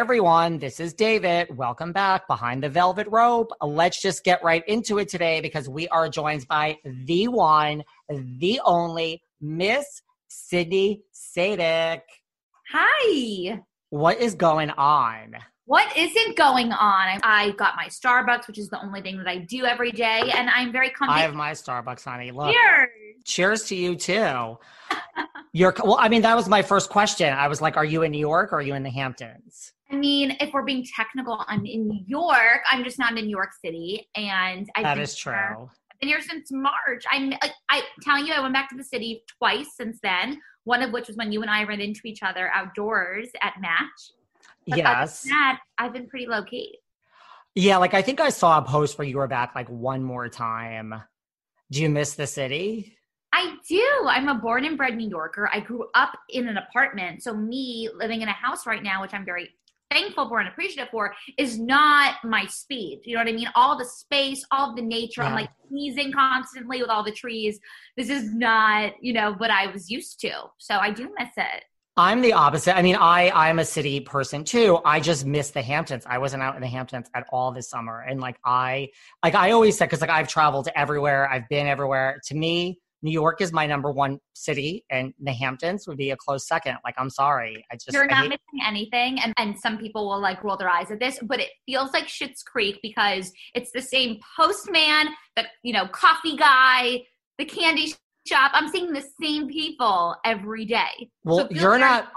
Everyone, this is David. Welcome back behind the velvet rope. Let's just get right into it today because we are joined by the one, the only Miss Sydney Sadick. Hi. What is going on? What isn't going on? I got my Starbucks, which is the only thing that I do every day, and I'm very comfy. I have my Starbucks, honey. Look. Cheers. Cheers to you too. You're well. I mean, that was my first question. I was like, "Are you in New York or are you in the Hamptons?" I mean, if we're being technical, I'm in New York. I'm just not in New York City, and I've That been is true. here- I've been here since March. I'm like, I telling you, I went back to the city twice since then. One of which was when you and I ran into each other outdoors at Match. But Yes. that, I've been pretty low key. Yeah. Like I think I saw a post where you were back like one more time. Do you miss the city? I do. I'm a born and bred New Yorker. I grew up in an apartment. So, me living in a house right now, which I'm very thankful for and appreciative for, is not my speed. You know what I mean? All the space, all the nature. I'm Yeah. like sneezing constantly with all the trees. This is not, you know, what I was used to. So, I do miss it. I'm the opposite. I mean, I I'm a city person too. I just miss the Hamptons. I wasn't out in the Hamptons at all this summer, and like I like I always said because like I've traveled everywhere. I've been everywhere. To me, New York is my number one city, and the Hamptons would be a close second. Like I'm sorry, I just You're not hate- missing anything. And, and some people will like roll their eyes at this, but it feels like Schitt's Creek because it's the same postman, the, you know, coffee guy, the candy shop. I'm seeing the same people every day. Well, So you're very- not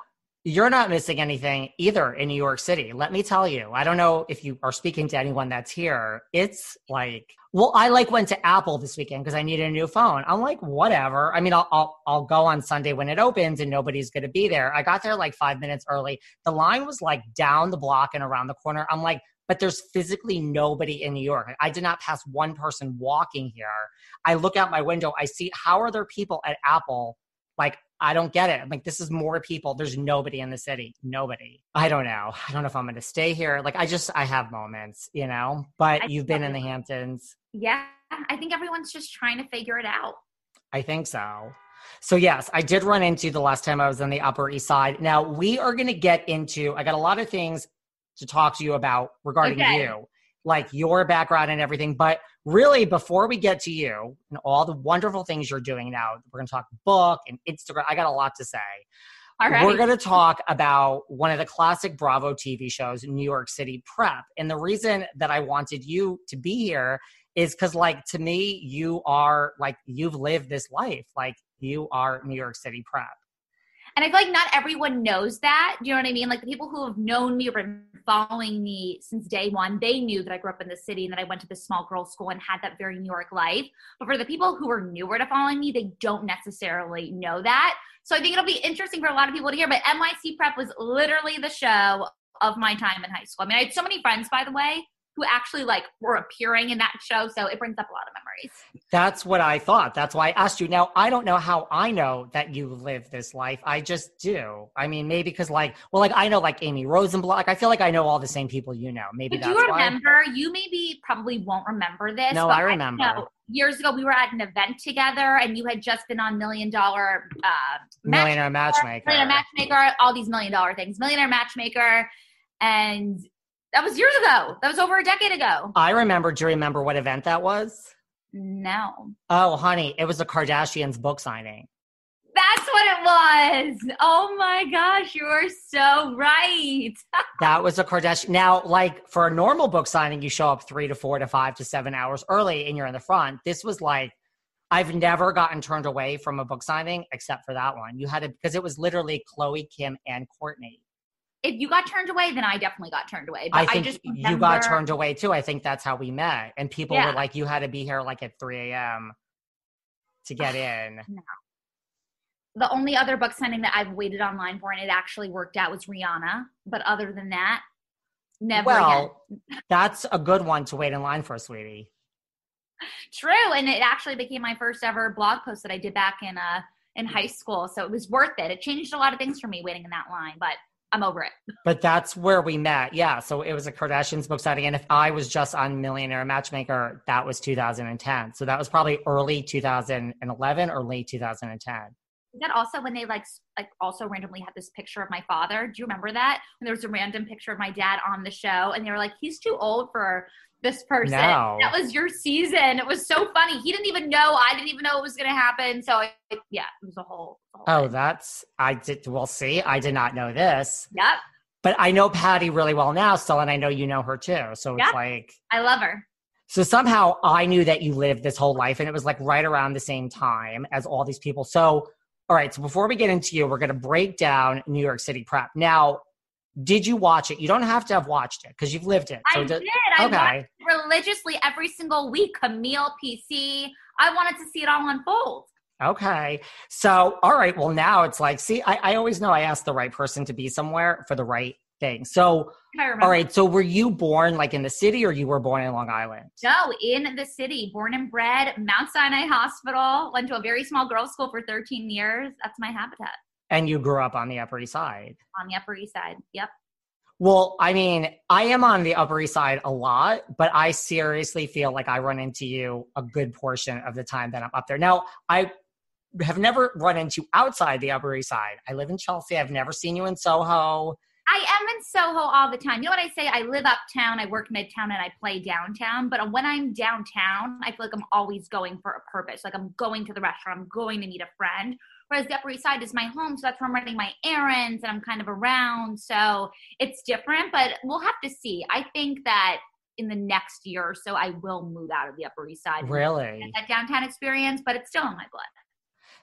you're not missing anything either in New York City. Let me tell you. I don't know if you are speaking to anyone that's here. It's like, well, I like went to Apple this weekend because I needed a new phone. I'm like, whatever. I mean, I'll, I'll I'll go on Sunday when it opens and nobody's going to be there. I got there like five minutes early. The line was like down the block and around the corner. I'm like, but there's physically nobody in New York. I did not pass one person walking here. I look out my window. I see how are there people at Apple? Like I don't get it. I'm like, this is more people. There's nobody in the city. Nobody. I don't know. I don't know if I'm going to stay here. Like, I just, I have moments, you know, but I you've been in the Hamptons. Yeah, I think everyone's just trying to figure it out. I think so. So, yes, I did run into the last time I was on the Upper East Side. Now, we are going to get into, I got a lot of things to talk to you about regarding Okay. you, like your background and everything. But really, before we get to you and all the wonderful things you're doing now, we're going to talk book and Instagram. I got a lot to say. All right. We're going to talk about one of the classic Bravo TV shows, New York City Prep. And the reason that I wanted you to be here is because, like, to me, you are like, you've lived this life. Like, you are New York City Prep. And I feel like not everyone knows that. Do you know what I mean? Like the people who have known me or been following me since day one, they knew that I grew up in the city and that I went to this small girls' school and had that very New York life. But for the people who are newer to following me, they don't necessarily know that. So I think it'll be interesting for a lot of people to hear. But NYC Prep was literally the show of my time in high school. I mean, I had so many friends, by the way, who actually like were appearing in that show. So it brings up a lot of memories. That's what I thought. That's why I asked you. Now, I don't know how I know that you live this life. I just do. I mean, maybe because, like, well, like I know, like Amy Rosenblatt. Like, I feel like I know all the same people you know. Maybe But that's you why. remember? You maybe probably won't remember this. No, but I remember. know years ago, we were at an event together, and you had just been on Million Dollar uh, Millionaire Matchmaker. Millionaire Matchmaker, all these million dollar things, Millionaire Matchmaker, and that was years ago. That was over a decade ago. I remember. Do you remember what event that was? No, Oh, honey, it was a Kardashians book signing. that's what it was. Oh my gosh, you are so right. That was a Kardashian. Now, like for a normal book signing, you show up three to four to five to seven hours early and you're in the front. This was like, I've never gotten turned away from a book signing except for that one. You had it because it was literally Khloé, Kim, and Kourtney. If you got turned away, then I definitely got turned away. But I I, think just you got turned away too. I think that's how we met. And people Yeah. were like, you had to be here like at 3 a.m. to get in. No. The only other book signing that I've waited online for and it actually worked out was Rihanna. But other than that, never well, that's a good one to wait in line for, sweetie. True, and it actually became my first ever blog post that I did back in uh in high school. So it was worth it. It changed a lot of things for me waiting in that line, but I'm over it. But that's where we met. Yeah. So it was a Kardashians book signing. And if I was just on Millionaire Matchmaker, that was 2010. So that was probably early 2011 or late 2010. Is that also when they like like also randomly had this picture of my father? Do you remember that? When there was a random picture of my dad on the show, and they were like, "He's too old for this person." No. That was your season. It was so funny. He didn't even know. I didn't even know it was going to happen. So it, yeah, it was a whole. a whole Oh, thing. that's, I did, well, see, I did not know this. yep. But I know Patty really well now still, and I know you know her too. So it's like, I love her. So somehow I knew that you lived this whole life, and it was like right around the same time as all these people. So, all right. So before we get into you, we're going to break down New York City prep. Now, did you watch it? You don't have to have watched it because you've lived it. So I did. I watched okay. Religiously every single week. Camille, PC. I wanted to see it all unfold. Okay. So, all right. Well, now it's like, see, I, I always know I asked the right person to be somewhere for the right thing. So, If I remember. all right. So, were you born like in the city or you were born in Long Island? No, in the city, born and bred, Mount Sinai Hospital, went to a very small girls' school for 13 years. That's my habitat And you grew up on the Upper East Side? on the Upper East Side. Yep. Well, I mean, I am on the Upper East Side a lot, but I seriously feel like I run into you a good portion of the time that I'm up there. Now, I have never run into outside the Upper East Side. I live in Chelsea. I've never seen you in Soho. I am in Soho all the time. You know what I say? I live uptown, I work midtown, and I play downtown. But when I'm downtown, I feel like I'm always going for a purpose. Like I'm going to the restaurant, I'm going to meet a friend. Whereas the Upper East Side is my home, so that's where I'm running my errands and I'm kind of around. So it's different, but we'll have to see. I think that in the next year or so, I will move out of the Upper East Side. Really? that downtown experience, but it's still in my blood.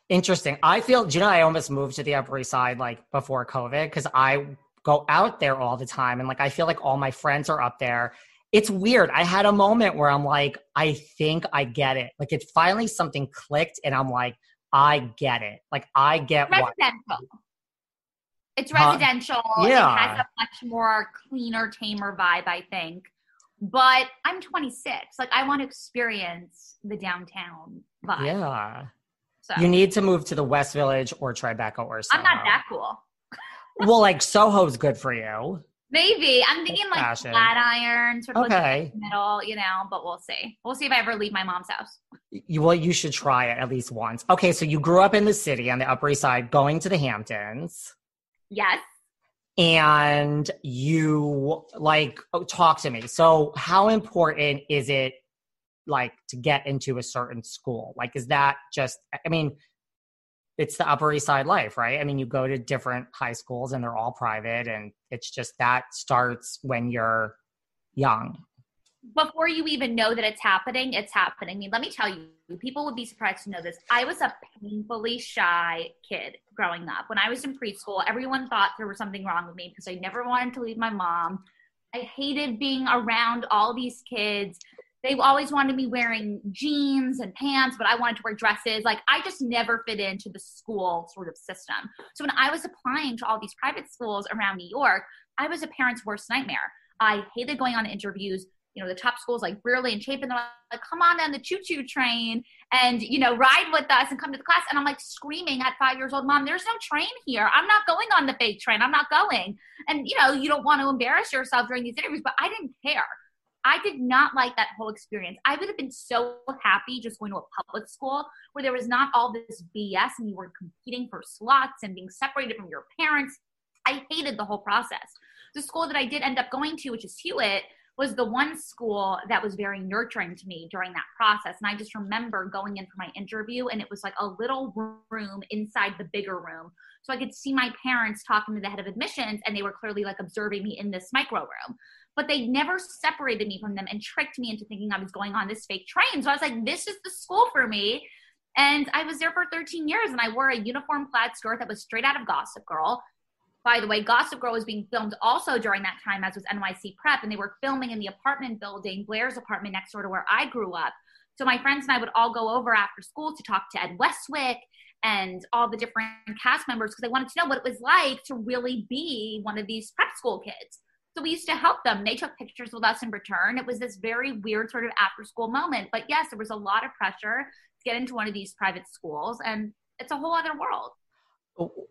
Interesting. I feel, do you know, I almost moved to the Upper East Side like before COVID because I go out there all the time and like I feel like all my friends are up there. It's weird. I had a moment where I'm like, I think I get it. Like it finally something clicked and I'm like, I get it. Like I get what. residential. It's Huh? residential. Yeah. It has a much more cleaner, tamer vibe, I think. But I'm 26. Like I want to experience the downtown vibe. Yeah. So You need to move to the West Village or Tribeca or Soho. I'm not that cool. well, like Soho's good for you. Maybe I'm thinking like Fashion. Flatiron, sort of like Okay. the middle, you know. But we'll see. We'll see if I ever leave my mom's house. You, well, you should try it at least once. Okay, so you grew up in the city on the Upper East Side, going to the Hamptons. Yes. and you like oh, talk to me so how important is it like to get into a certain school like is that just i mean it's the upper east side life right i mean you go to different high schools and they're all private and it's just that starts when you're young before you even know that it's happening, it's happening. I mean, let me tell you, people would be surprised to know this. I was a painfully shy kid growing up. When I was in preschool, everyone thought there was something wrong with me because I never wanted to leave my mom. I hated being around all these kids. They always wanted me wearing jeans and pants, but I wanted to wear dresses. Like, I just never fit into the school sort of system. So, when I was applying to all these private schools around New York, I was a parent's worst nightmare. I hated going on interviews. you know, the top schools like Brearley and Chapin, they're like, come on down the choo choo train and, you know, ride with us and come to the class. And I'm like screaming at five years old, mom, there's no train here. I'm not going on the fake train. I'm not going. And, you know, you don't want to embarrass yourself during these interviews, but I didn't care. I did not like that whole experience. I would have been so happy just going to a public school where there was not all this BS and you were competing for slots and being separated from your parents. I hated the whole process. The school that I did end up going to, which is Hewitt, was the one school that was very nurturing to me during that process. And I just remember going in for my interview, and it was like a little room inside the bigger room. So I could see my parents talking to the head of admissions, and they were clearly like observing me in this micro room. But they never separated me from them and tricked me into thinking I was going on this fake train. So I was like, this is the school for me. And I was there for 13 years, and I wore a uniform plaid skirt that was straight out of Gossip Girl by the way, Gossip Girl was being filmed also during that time, as was NYC Prep, and they were filming in the apartment building, Blair's apartment next door to where I grew up. So my friends and I would all go over after school to talk to Ed Westwick and all the different cast members because I wanted to know what it was like to really be one of these prep school kids. So we used to help them. They took pictures with us in return. It was this very weird sort of after school moment. But yes, there was a lot of pressure to get into one of these private schools, and it's a whole other world.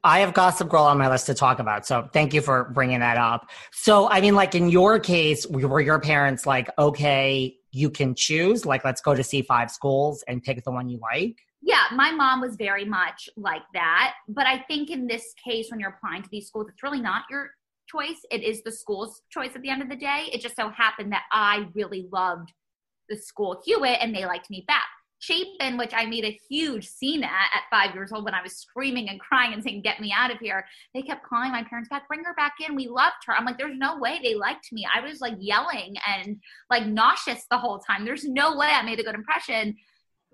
I have Gossip Girl on my list to talk about. So thank you for bringing that up. So, I mean, like in your case, were your parents like, okay, you can choose, like, let's go to C5 schools and pick the one you like? Yeah, my mom was very much like that. But I think in this case, when you're applying to these schools, it's really not your choice. It is the school's choice at the end of the day. It just so happened that I really loved the school Hewitt and they liked me back. Chapin, which I made a huge scene at at five years old when I was screaming and crying and saying, Get me out of here. They kept calling my parents back, bring her back in. We loved her. I'm like, There's no way they liked me. I was like yelling and like nauseous the whole time. There's no way I made a good impression.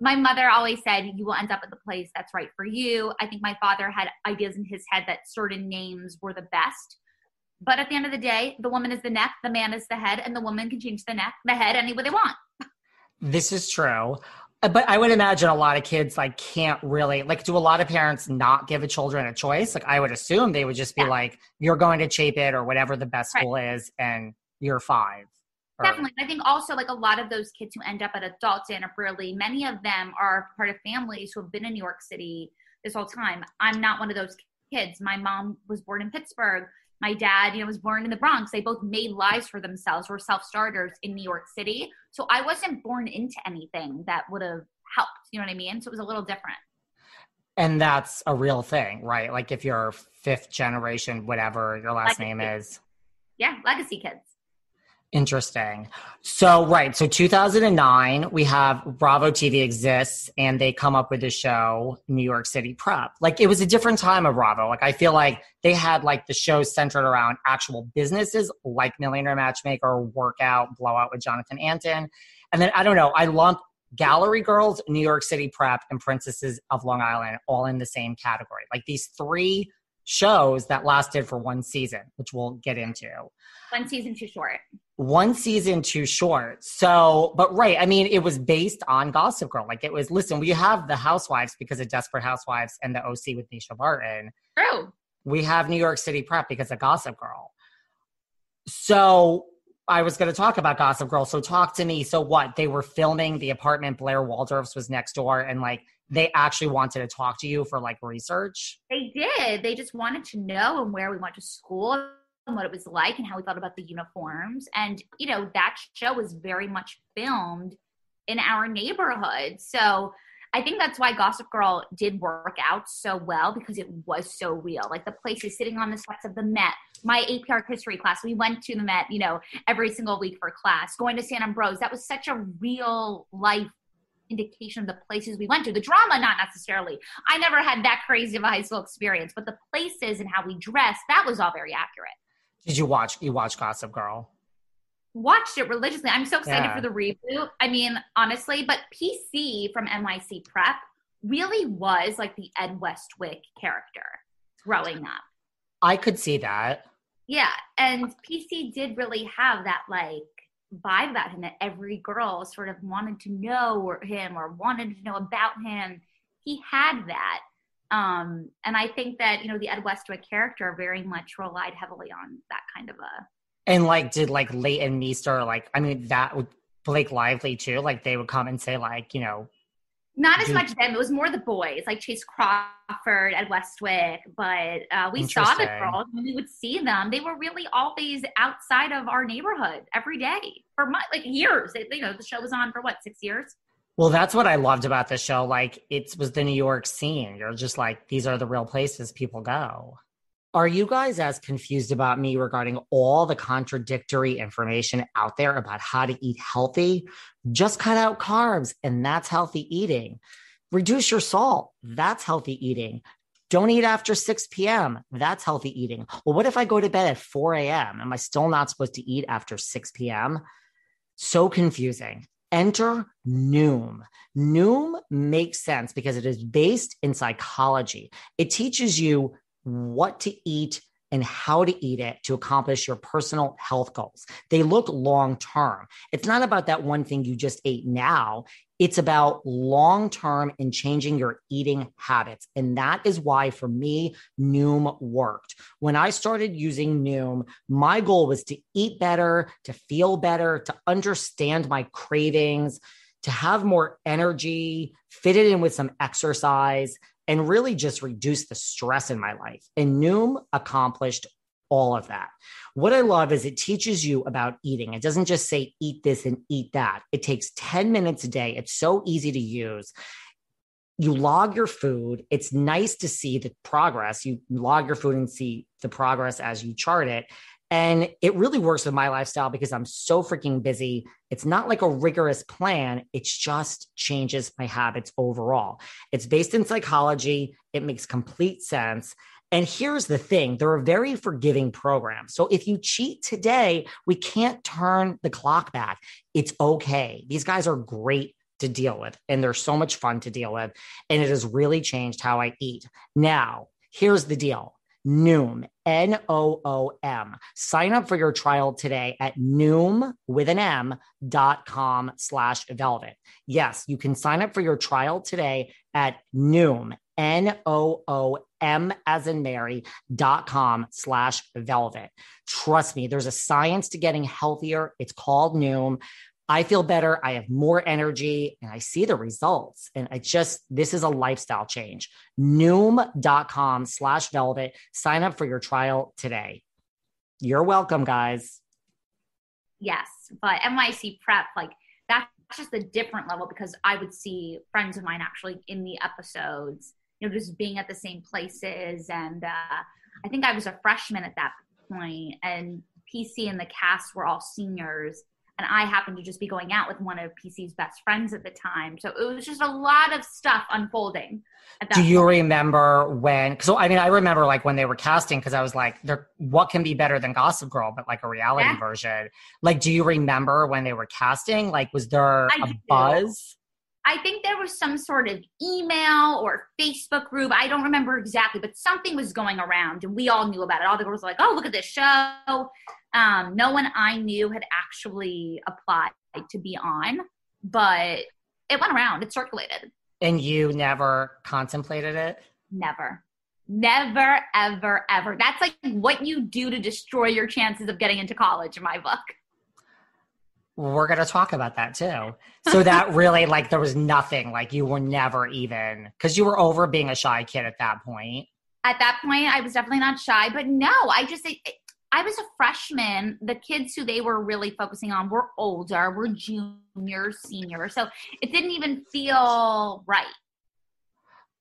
My mother always said, You will end up at the place that's right for you. I think my father had ideas in his head that certain names were the best. But at the end of the day, the woman is the neck, the man is the head, and the woman can change the neck, the head any way they want. This is true. Uh, but I would imagine a lot of kids like can't really like do a lot of parents not give a children a choice? Like I would assume they would just be yeah. like, You're going to Chapin or whatever the best right. school is and you're five. Or, Definitely. I think also like a lot of those kids who end up at or Brearley, many of them are part of families who have been in New York City this whole time. I'm not one of those kids. My mom was born in Pittsburgh my dad, you know, was born in the Bronx. They both made lives for themselves, were self starters in New York City. So I wasn't born into anything that would have helped. You know what I mean? So it was a little different. And that's a real thing, right? Like if you're fifth generation, whatever your last legacy. name is. Yeah, legacy kids. Interesting. So, right. So, 2009, we have Bravo TV exists and they come up with the show New York City Prep. Like, it was a different time of Bravo. Like, I feel like they had like the show centered around actual businesses like Millionaire Matchmaker, Workout, Blowout with Jonathan Antin. And then, I don't know, I lump Gallery Girls, New York City Prep, and Princesses of Long Island all in the same category. Like, these three shows that lasted for one season, which we'll get into. One season too short. One season too short. So, but right, I mean, it was based on Gossip Girl. Like it was, listen, we have the Housewives because of Desperate Housewives and the OC with Mischa Barton. True. We have New York City Prep because of Gossip Girl. So I was going to talk about Gossip Girl. So talk to me. So what? They were filming the apartment Blair Waldorf's was next door and like they actually wanted to talk to you for like research? They did. They just wanted to know and where we went to school and what it was like and how we thought about the uniforms. And, you know, that show was very much filmed in our neighborhood. So I think that's why Gossip Girl did work out so well because it was so real. Like the places sitting on the steps of the Met. My AP Art History class, we went to the Met, you know, every single week for class. Going to Sant Ambroeus, that was such a real life indication of the places we went to. The drama, not necessarily. I never had that crazy of a high school experience, but the places and how we dressed, that was all very accurate. Did you watch you watch Gossip Girl? Watched it religiously. I'm so excited yeah. for the reboot. I mean, honestly, but PC from NYC Prep really was like the Ed Westwick character growing up. I could see that. Yeah, and PC did really have that like vibe about him that every girl sort of wanted to know him or wanted to know about him. He had that. Um, and I think that, you know, the Ed Westwick character very much relied heavily on that kind of a And like, did like Leighton Meester, like, I mean, that would Blake Lively too. Like, they would come and say, like, you know, not as much them. It was more the boys, like Chace Crawford Ed Westwick. But uh, we saw the girls when we would see them. They were really always outside of our neighborhood every day for my, like years. It, you know, the show was on for what six years. Well, that's what I loved about the show. Like, it was the New York scene. You're just like, these are the real places people go. Are you guys as confused about me regarding all the contradictory information out there about how to eat healthy? Just cut out carbs, and that's healthy eating. Reduce your salt, that's healthy eating. Don't eat after 6 p.m. That's healthy eating. Well, what if I go to bed at 4 a.m.? Am I still not supposed to eat after 6 p.m.? So confusing. Enter Noom. Noom makes sense because it is based in psychology. It teaches you what to eat and how to eat it to accomplish your personal health goals. They look long term. It's not about that one thing you just ate now. It's about long term and changing your eating habits. And that is why, for me, Noom worked. When I started using Noom, my goal was to eat better, to feel better, to understand my cravings, to have more energy, fit it in with some exercise and really just reduce the stress in my life. And Noom accomplished all of that. What I love is it teaches you about eating. It doesn't just say eat this and eat that. It takes 10 minutes a day. It's so easy to use. You log your food. It's nice to see the progress. You log your food and see the progress as you chart it. And it really works with my lifestyle because I'm so freaking busy. It's not like a rigorous plan, it just changes my habits overall. It's based in psychology, it makes complete sense. And here's the thing they're a very forgiving program. So if you cheat today, we can't turn the clock back. It's okay. These guys are great to deal with, and they're so much fun to deal with. And it has really changed how I eat. Now, here's the deal Noom, N O O M. Sign up for your trial today at Noom with an M dot com slash velvet. Yes, you can sign up for your trial today at Noom, N O O M as in Mary dot com slash velvet. Trust me, there's a science to getting healthier. It's called Noom. I feel better. I have more energy and I see the results. And I just, this is a lifestyle change. Noom.com slash velvet. Sign up for your trial today. You're welcome, guys. Yes. But NYC prep, like that's just a different level because I would see friends of mine actually in the episodes, you know, just being at the same places. And uh, I think I was a freshman at that point, and PC and the cast were all seniors and I happened to just be going out with one of PC's best friends at the time. So it was just a lot of stuff unfolding. Do you point. remember when? So I mean, I remember like when they were casting because I was like, "There, what can be better than Gossip Girl, but like a reality yeah. version?" Like, do you remember when they were casting? Like, was there I a do. buzz? I think there was some sort of email or Facebook group. I don't remember exactly, but something was going around and we all knew about it. All the girls were like, oh, look at this show. Um, no one I knew had actually applied to be on, but it went around, it circulated. And you never contemplated it? Never. Never, ever, ever. That's like what you do to destroy your chances of getting into college in my book we're going to talk about that too. So that really like there was nothing like you were never even cuz you were over being a shy kid at that point. At that point I was definitely not shy, but no, I just I was a freshman. The kids who they were really focusing on were older, were juniors, seniors. So it didn't even feel right.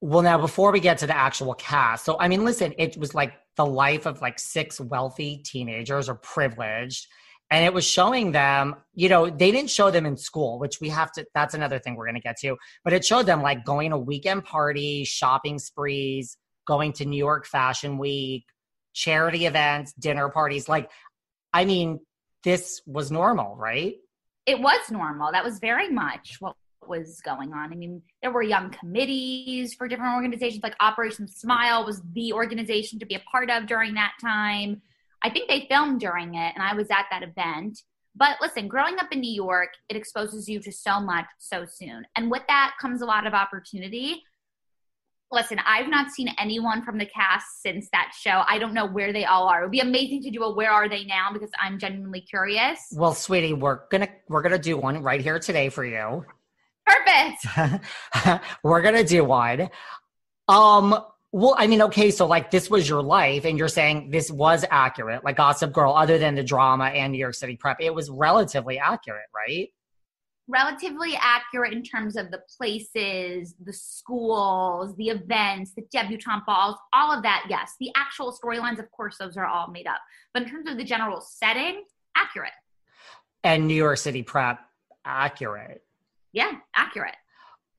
Well, now before we get to the actual cast, so I mean, listen, it was like the life of like six wealthy teenagers or privileged and it was showing them you know they didn't show them in school which we have to that's another thing we're going to get to but it showed them like going to weekend parties shopping sprees going to new york fashion week charity events dinner parties like i mean this was normal right? It was normal. That was very much what was going on. I mean there were young committees for different organizations like operation smile was the organization to be a part of during that time I think they filmed during it, and I was at that event. But listen, growing up in New York, it exposes you to so much so soon. And with that comes a lot of opportunity. Listen, I've not seen anyone from the cast since that show. I don't know where they all are. It would be amazing to do a where are they now because I'm genuinely curious. Well, sweetie, we're gonna we're gonna do one right here today for you. Perfect. we're gonna do one. Um, well, I mean, okay, so like this was your life, and you're saying this was accurate, like Gossip Girl, other than the drama and New York City prep, it was relatively accurate, right? relatively accurate in terms of the places, the schools, the events, the debutante balls, all of that, yes. The actual storylines, of course, those are all made up. But in terms of the general setting, accurate. And New York City prep, accurate. Yeah, accurate.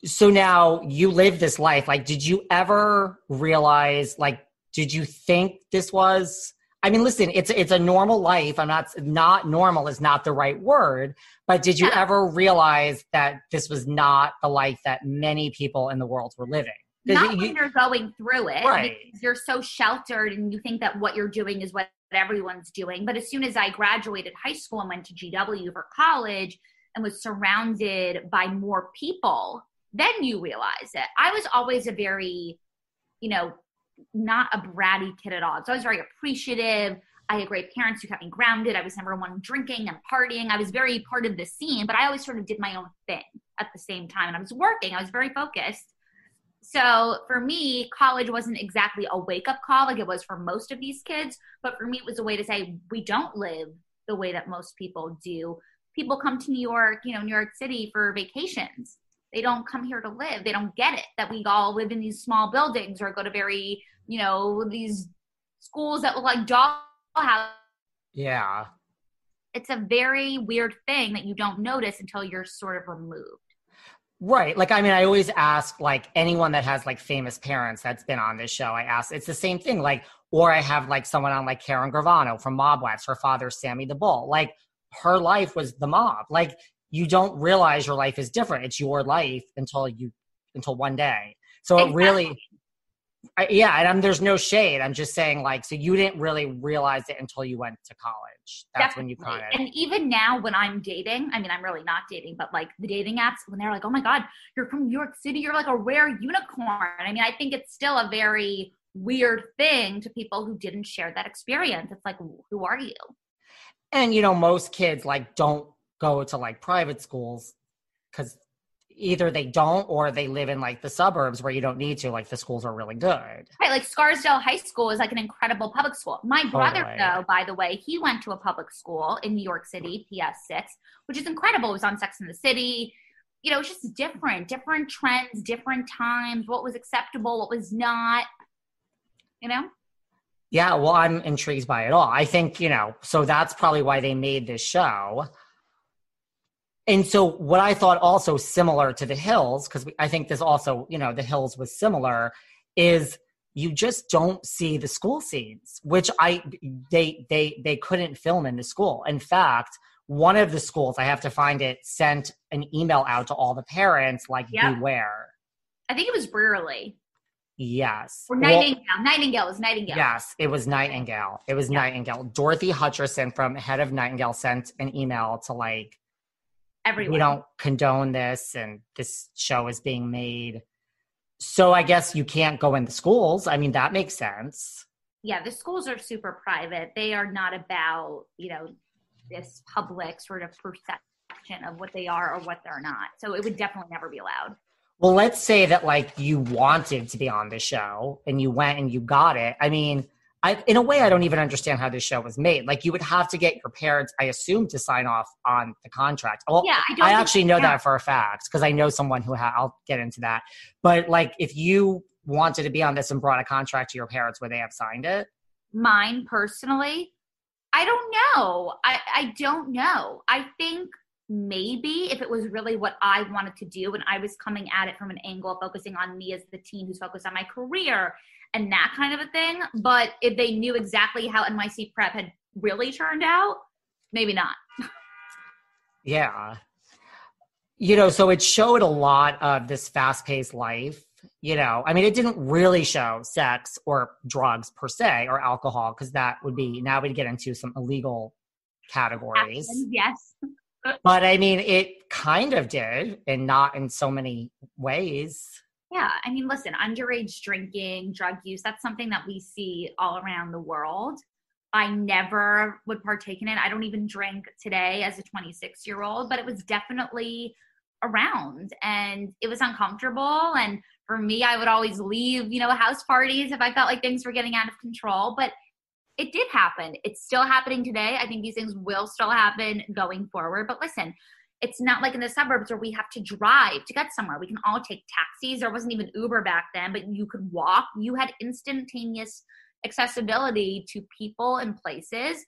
So now you live this life. Like, did you ever realize, like, did you think this was I mean, listen, it's it's a normal life. I'm not not normal is not the right word, but did you yeah. ever realize that this was not the life that many people in the world were living? Not you, when you're going through it, right? you're so sheltered, and you think that what you're doing is what everyone's doing. But as soon as I graduated high school and went to GW for college and was surrounded by more people, then you realize it. I was always a very, you know, not a bratty kid at all. So I was very appreciative. I had great parents who kept me grounded. I was never one drinking and partying. I was very part of the scene, but I always sort of did my own thing at the same time. And I was working, I was very focused. So for me, college wasn't exactly a wake up call like it was for most of these kids, but for me, it was a way to say, we don't live the way that most people do. People come to New York, you know, New York City for vacations they don't come here to live. They don't get it that we all live in these small buildings or go to very, you know, these schools that look like dollhouse. Yeah. It's a very weird thing that you don't notice until you're sort of removed. Right. Like, I mean, I always ask, like, anyone that has, like, famous parents that's been on this show, I ask, it's the same thing. Like, or I have, like, someone on, like, Karen Gravano from Mob Wives, her father, Sammy the Bull. Like, her life was the mob. Like, you don't realize your life is different. It's your life until you until one day. So exactly. it really I, yeah, and I'm, there's no shade. I'm just saying, like, so you didn't really realize it until you went to college. That's Definitely. when you kind it. And even now, when I'm dating, I mean, I'm really not dating, but like the dating apps, when they're like, "Oh my God, you're from New York City, you're like a rare unicorn." I mean, I think it's still a very weird thing to people who didn't share that experience. It's like, who are you? And you know, most kids like don't go to like private schools because either they don't or they live in like the suburbs where you don't need to like the schools are really good. Right like scarsdale high school is like an incredible public school. My oh, brother totally. though by the way he went to a public school in new york city ps6 which is incredible. It was on sex in the city. You know it's just different different trends different times what was acceptable what was not you know? Yeah well i'm intrigued by it all. I think you know so that's probably why they made this show and so what I thought also similar to the Hills, because I think this also, you know, the Hills was similar, is you just don't see the school scenes, which I they they they couldn't film in the school. In fact, one of the schools, I have to find it, sent an email out to all the parents like beware. I think it was Brearley. Yes. Or Nightingale. Well, Nightingale was Nightingale. Yes, it was Nightingale. It was yeah. Nightingale. Dorothy Hutcheson from head of Nightingale sent an email to like everyone. We don't condone this, and this show is being made. So I guess you can't go in the schools. I mean, that makes sense. Yeah, the schools are super private. They are not about, you know, this public sort of perception of what they are or what they're not. So it would definitely never be allowed. Well, let's say that like you wanted to be on the show and you went and you got it. I mean, I, in a way, I don't even understand how this show was made. Like, you would have to get your parents, I assume, to sign off on the contract. Well, yeah, I, I actually know that for a fact because I know someone who ha- I'll get into that. But like, if you wanted to be on this and brought a contract to your parents, would they have signed it? Mine personally, I don't know. I, I don't know. I think maybe if it was really what I wanted to do and I was coming at it from an angle focusing on me as the teen who's focused on my career and that kind of a thing. But if they knew exactly how NYC prep had really turned out, maybe not. yeah. You know, so it showed a lot of this fast paced life. You know, I mean, it didn't really show sex or drugs per se or alcohol because that would be now we'd get into some illegal categories. yes. But I mean, it kind of did, and not in so many ways. Yeah, I mean, listen, underage drinking, drug use, that's something that we see all around the world. I never would partake in it. I don't even drink today as a 26 year old, but it was definitely around and it was uncomfortable. And for me, I would always leave, you know, house parties if I felt like things were getting out of control. But it did happen. It's still happening today. I think these things will still happen going forward. But listen, it's not like in the suburbs where we have to drive to get somewhere. We can all take taxis. There wasn't even Uber back then, but you could walk. You had instantaneous accessibility to people and places.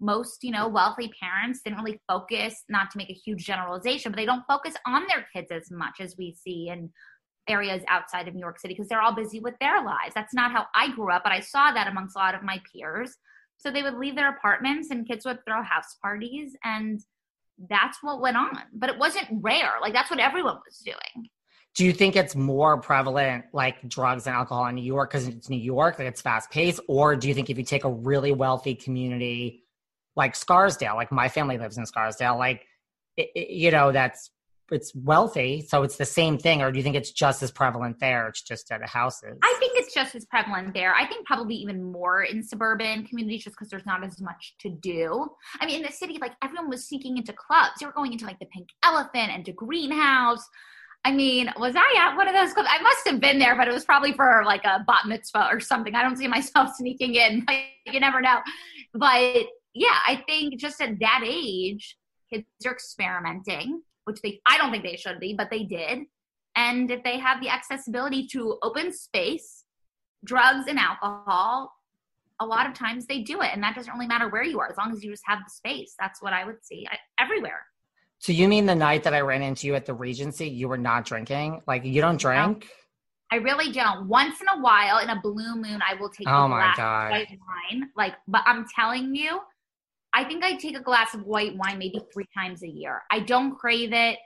Most, you know, wealthy parents didn't really focus, not to make a huge generalization, but they don't focus on their kids as much as we see in areas outside of New York City because they're all busy with their lives. That's not how I grew up, but I saw that amongst a lot of my peers. So they would leave their apartments and kids would throw house parties and that's what went on. But it wasn't rare. Like that's what everyone was doing. Do you think it's more prevalent like drugs and alcohol in New York because it's New York, like it's fast paced? Or do you think if you take a really wealthy community like Scarsdale, like my family lives in Scarsdale, like, it, it, you know, that's it's wealthy, so it's the same thing, or do you think it's just as prevalent there? It's just at the houses. I think it's just as prevalent there. I think probably even more in suburban communities, just because there's not as much to do. I mean, in the city, like everyone was sneaking into clubs. They were going into like the Pink Elephant and to Greenhouse. I mean, was I at one of those clubs? I must have been there, but it was probably for like a bat mitzvah or something. I don't see myself sneaking in. you never know. But yeah, I think just at that age, kids are experimenting which they I don't think they should be, but they did. And if they have the accessibility to open space, drugs and alcohol, a lot of times they do it. And that doesn't really matter where you are, as long as you just have the space. That's what I would see I, everywhere. So you mean the night that I ran into you at the Regency, you were not drinking? Like you don't drink? I really don't. Once in a while, in a blue moon, I will take oh a glass of white wine. Like, but I'm telling you, I think I take a glass of white wine maybe three times a year. I don't crave it.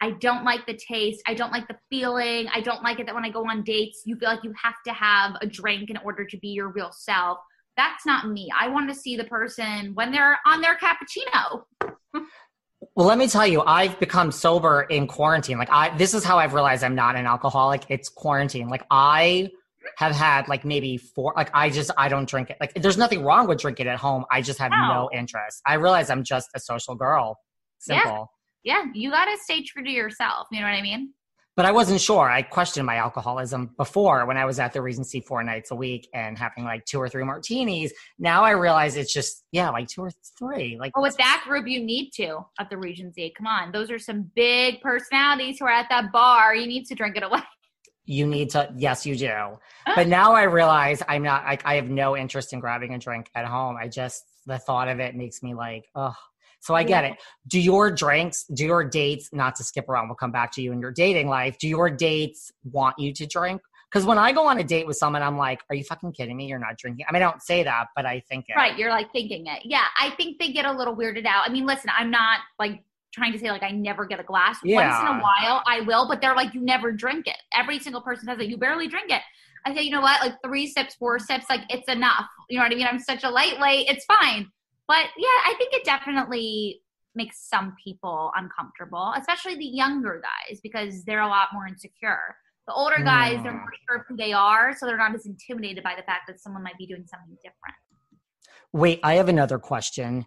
I don't like the taste. I don't like the feeling. I don't like it that when I go on dates, you feel like you have to have a drink in order to be your real self. That's not me. I want to see the person when they're on their cappuccino. well, let me tell you, I've become sober in quarantine. Like I this is how I've realized I'm not an alcoholic. It's quarantine. Like I have had like maybe four like i just i don't drink it. Like there's nothing wrong with drinking at home. I just have no, no interest. I realize i'm just a social girl. Simple. Yeah. yeah you gotta stay true to yourself. You know what i mean? But i wasn't sure. I questioned my alcoholism before when i was at the regency four nights a week and having like two or three martinis. Now i realize it's just yeah like two or three like well, with that group you need to at the regency. Come on. Those are some big personalities who are at that bar. You need to drink it away you need to yes you do oh. but now i realize i'm not like i have no interest in grabbing a drink at home i just the thought of it makes me like oh so i get it do your drinks do your dates not to skip around we'll come back to you in your dating life do your dates want you to drink because when I go on a date with someone, I'm like, "Are you fucking kidding me? You're not drinking." I mean, I don't say that, but I think it. Right, you're like thinking it. Yeah, I think they get a little weirded out. I mean, listen, I'm not like trying to say like I never get a glass. Yeah. Once in a while I will, but they're like you never drink it. Every single person says that you barely drink it. I say, you know what, like three sips, four sips, like it's enough. You know what I mean? I'm such a lightweight, it's fine. But yeah, I think it definitely makes some people uncomfortable, especially the younger guys, because they're a lot more insecure. The older guys, mm. they're more sure of who they are, so they're not as intimidated by the fact that someone might be doing something different. Wait, I have another question.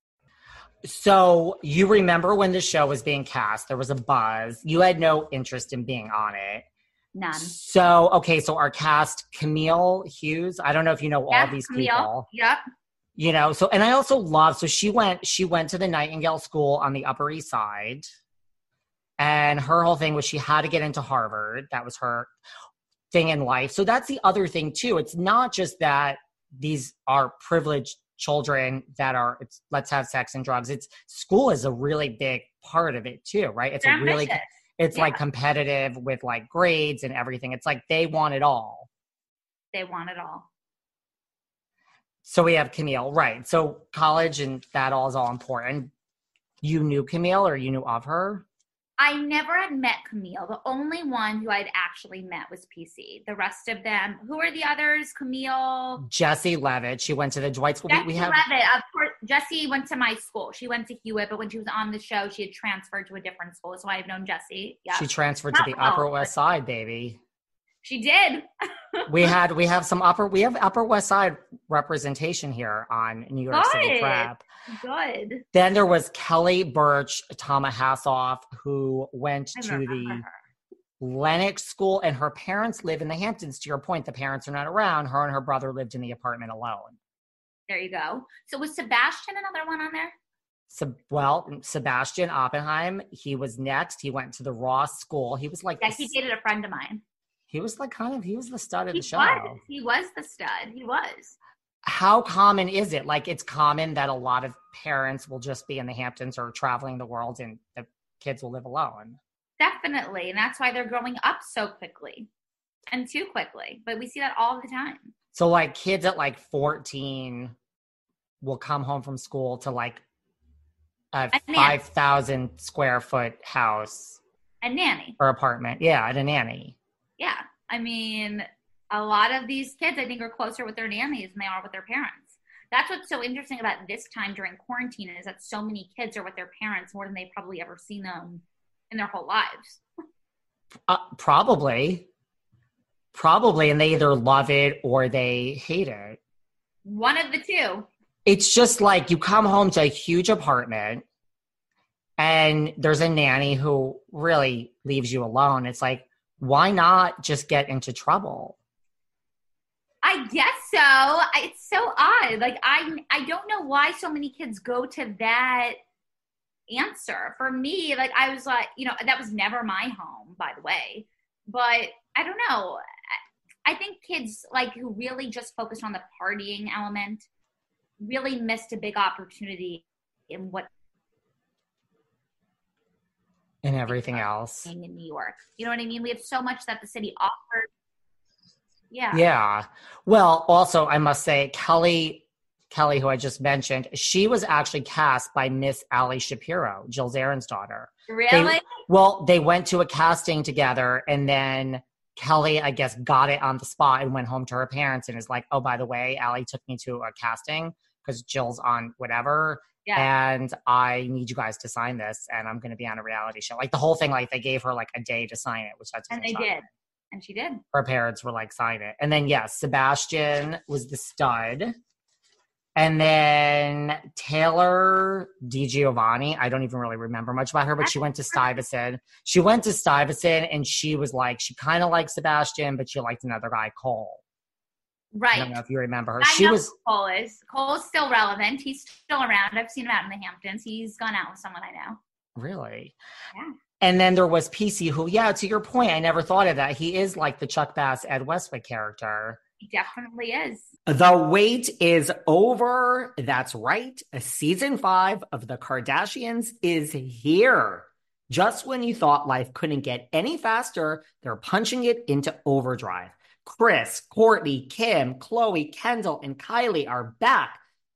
so you remember when the show was being cast, there was a buzz. You had no interest in being on it. None. So okay, so our cast, Camille Hughes. I don't know if you know Yeah, all these Camille. people. Yep. You know, so and I also love so she went she went to the Nightingale School on the Upper East Side. And her whole thing was she had to get into Harvard. That was her thing in life. So that's the other thing too. It's not just that these are privileged children that are it's let's have sex and drugs. It's school is a really big part of it too, right? It's They're a really ambitious. it's like competitive with like grades and everything. It's like they want it all. They want it all. So we have Camille, right? So college and that all is all important. You knew Camille or you knew of her? I never had met Camille. The only one who I'd actually met was PC. The rest of them, who are the others? Camille, Jessie Levitt. She went to the Dwight School. We, Jessie we have Levitt. Of course, Jessie went to my school. She went to Hewitt, but when she was on the show, she had transferred to a different school. So I've known Jessie. Yeah, she transferred to the well, Upper West Side, baby. she did. We had we have some upper we have Upper West Side representation here on New York City Good. Good. Then there was Kelly Birch Tama Hassoff, who went I to the her. Lenox School, and her parents live in the Hamptons. To your point, the parents are not around. Her and her brother lived in the apartment alone. There you go. So was Sebastian another one on there? So, well, Sebastian Oppenheim, he was next. He went to the Ross School. He was like, Yeah, he dated a friend of mine. he was like kind of, he was the stud of He the show. was. He was the stud. He was. How common is it? Like, it's common that a lot of parents will just be in the Hamptons or traveling the world, and the kids will live alone. Definitely. And that's why they're growing up so quickly and too quickly. But we see that all the time. So, like, kids at like 14 will come home from school to like a A 5,000 square foot house And nanny. or apartment. Yeah, at a nanny. Yeah. I mean, a lot of these kids, I think, are closer with their nannies than they are with their parents. That's what's so interesting about this time during quarantine is that so many kids are with their parents more than they've probably ever seen them in their whole lives. Uh, probably. Probably. And they either love it or they hate it. One of the two. It's just like you come home to a huge apartment and there's a nanny who really leaves you alone. It's like, why not just get into trouble? I guess so. It's so odd. Like I I don't know why so many kids go to that answer. For me, like I was like, you know, that was never my home, by the way. But I don't know. I I think kids like who really just focused on the partying element really missed a big opportunity in what And everything else. in New York. You know what I mean? We have so much that the city offers. Yeah. Yeah. Well, also, I must say, Kelly, Kelly, who I just mentioned, she was actually cast by Miss Ali Shapiro, Jill Zarin's daughter. Really? Well, they went to a casting together, and then Kelly, I guess, got it on the spot and went home to her parents and is like, "Oh, by the way, Ali took me to a casting because Jill's on whatever, yeah. and I need you guys to sign this, and I'm going to be on a reality show." Like the whole thing, like they gave her like a day to sign it, which that's and they did. And she did. her parents were like, sign it. And then, yes, Sebastian was the stud. And then Taylor Di Giovanni, I don't even really remember much about her, but she went to Stuyvesant. She went to Stuyvesant and she was like, she kind of liked Sebastian, but she liked another guy, Cole. Right. I don't know if you remember her. I She know was, who Cole is. Cole's still relevant. He's still around. I've seen him out in the Hamptons. He's gone out with someone I know. Really? Yeah. And then there was PC, who, yeah, to your point, I never thought of that. He is like the Chuck Bass, Ed Westwick character. He definitely is. The wait is over. That's right. Season five of The Kardashians is here. Just when you thought life couldn't get any faster, they're punching it into overdrive. Kris, Kourtney, Kim, Khloé, Kendall, and Kylie are back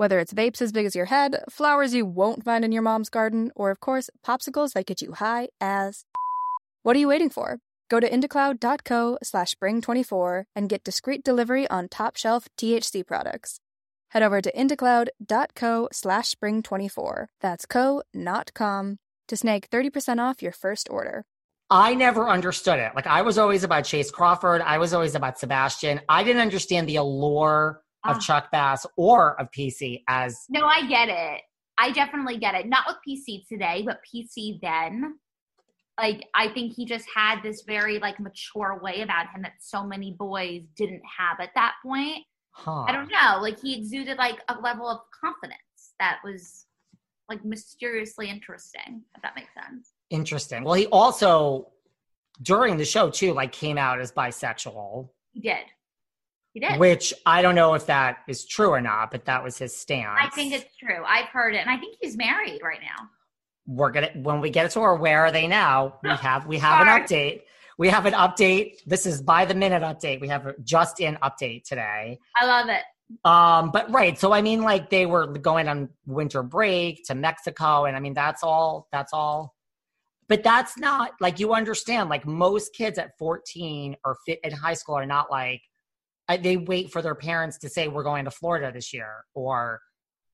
Whether it's vapes as big as your head, flowers you won't find in your mom's garden, or of course, popsicles that get you high as. What are you waiting for? Go to indacloud.co slash spring24 and get discreet delivery on top shelf THC products. Head over to indacloud.co slash spring24. That's co, not com, to snag 30% off your first order. I never understood it. Like I was always about Chace Crawford. I was always about Sebastian. I didn't understand the allure of Ah. Chuck Bass or of PC as No, I get it. I definitely get it. Not with PC today, but PC then. Like I think he just had this very like mature way about him that so many boys didn't have at that point. huh. I don't know. Like he exuded like a level of confidence that was like mysteriously interesting, if that makes sense. Interesting. Well, he also during the show too, like came out as bisexual, He did. He did. which I don't know if that is true or not, but that was his stance. I think it's true. I've heard it. And I think he's married right now. we're gonna when we get to our where are they now? We have we have an update. We have an update. This is by the minute update. We have a just in update today. I love it. Um, but right, so I mean, like they were going on winter break to Mexico, and I mean that's all. That's all. But that's not like you understand. Like most kids at fourteen or fit in high school are not like they wait for their parents to say we're going to Florida this year, or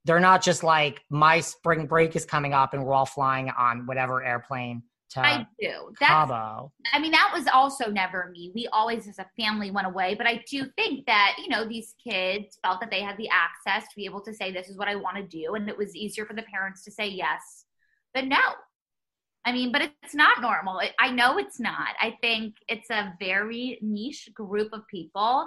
they're not just like my spring break is coming up and we're all flying on whatever airplane to I do. That's Cabo. I mean, that was also never me. We always, as a family, went away. But I do think that, you know, these kids felt that they had the access to be able to say, this is what I want to do. And it was easier for the parents to say yes than no. I mean, but it's not normal. I know it's not. I think it's a very niche group of people.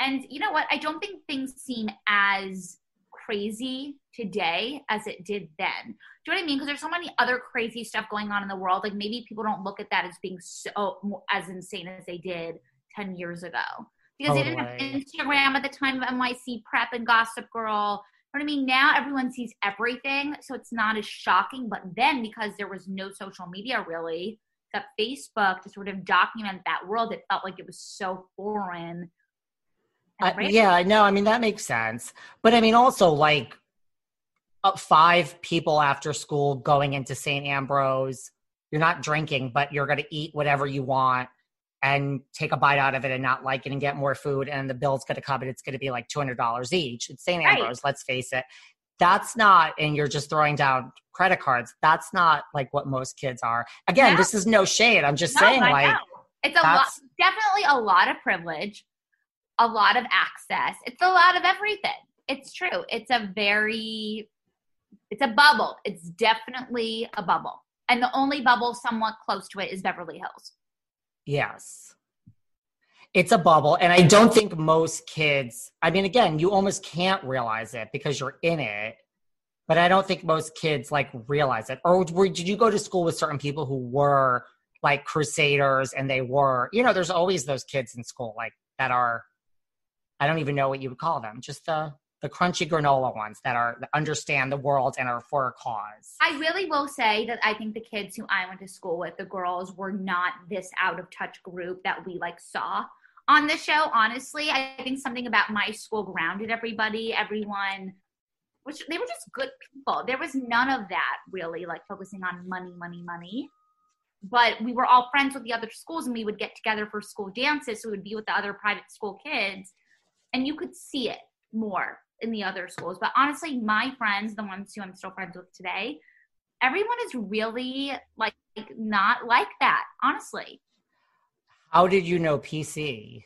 And you know what? I don't think things seem as crazy today as it did then. Do you know what I mean? Because there's so many other crazy stuff going on in the world. Like maybe people don't look at that as being so as insane as they did 10 years ago. Because they didn't have Instagram at the time of NYC Prep and Gossip Girl. You know what I mean? Now everyone sees everything, so it's not as shocking. But then because there was no social media really, except Facebook to sort of document that world, it felt like it was so foreign. I, random. yeah, I know. I mean, that makes sense. But I mean, also, like, uh, five people after school going into Sant Ambroeus, you're not drinking, but you're going to eat whatever you want and take a bite out of it and not like it and get more food. And the bill's going to come and it's going to be like $200 each. It's St. Right. Ambrose, let's face it. That's not, and you're just throwing down credit cards. That's not like what most kids are. Again, No. this is no shade. I'm just No, saying, I like, know. it's a lot, definitely a lot of privilege, a lot of access. It's a lot of everything. It's true. It's a very, it's a bubble. It's definitely a bubble. And the only bubble somewhat close to it is Beverly Hills. Yes. It's a bubble. And I don't think most kids, I mean, again, you almost can't realize it because you're in it. But I don't think most kids like realize it. Or were, did you go to school with certain people who were like crusaders and they were, you know, there's always those kids in school like that are, I don't even know what you would call them, just the, the crunchy granola ones that are that understand the world and are for a cause. I really will say that I think the kids who I went to school with, the girls, were not this out of touch group that we like saw on the show. Honestly, I think something about my school grounded everybody. Everyone, which they were just good people. There was none of that really, like focusing on money, money, money. But we were all friends with the other schools, and we would get together for school dances. So we would be with the other private school kids, and you could see it more in the other schools. But honestly, my friends, the ones who I'm still friends with today, everyone is really like not like that, honestly. How did you know PC?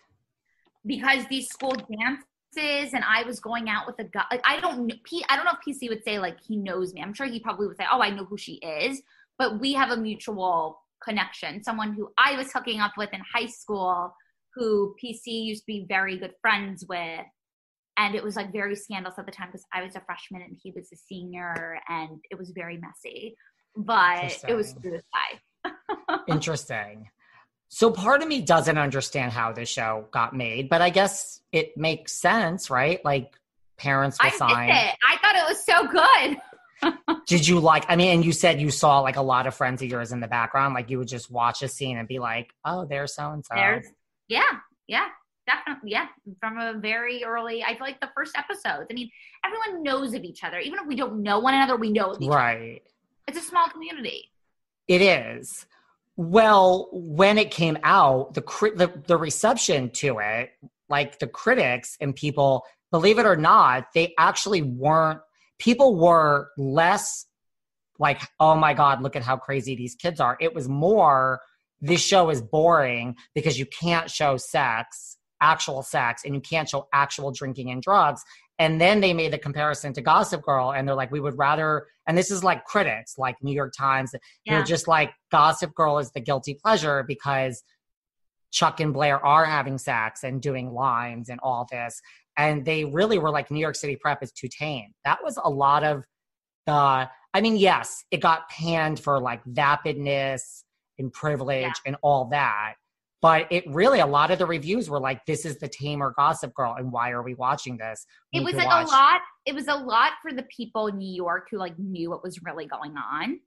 Because these school dances and I was going out with a guy. Like I don't P I don't know if PC would say like he knows me. I'm sure he probably would say, "Oh, I know who she is." But we have a mutual connection. Someone who I was hooking up with in high school who PC used to be very good friends with and it was like very scandalous at the time because I was a freshman and he was a senior, and it was very messy. But it was through the sky. Interesting. So part of me doesn't understand how the show got made, but I guess it makes sense, right? Like parents will I sign. It. I thought it was so good. Did you like? I mean, and you said you saw like a lot of friends of yours in the background. Like you would just watch a scene and be like, "Oh, there's so and so." There's yeah, yeah definitely yeah from a very early i feel like the first episodes i mean everyone knows of each other even if we don't know one another we know of each right. other it's a small community. It is. Well when it came out the, the the reception to it like the critics and people believe it or not they actually weren't people were less like oh my god look at how crazy these kids are. It was more this show is boring because you can't show sex actual sex and you can't show actual drinking and drugs. And then they made the comparison to Gossip Girl, and they're like, we would rather, and this is like critics, like New York Times, yeah. they're just like, Gossip Girl is the guilty pleasure because Chuck and Blair are having sex and doing lines and all this. And they really were like, New York City Prep is too tame. That was a lot of the, I mean, yes, it got panned for like vapidness and privilege yeah. and all that. But it really a lot of the reviews were like this is the tamer gossip girl and why are we watching this? We it was like watch. a lot it was a lot for the people in new york who like knew what was really going on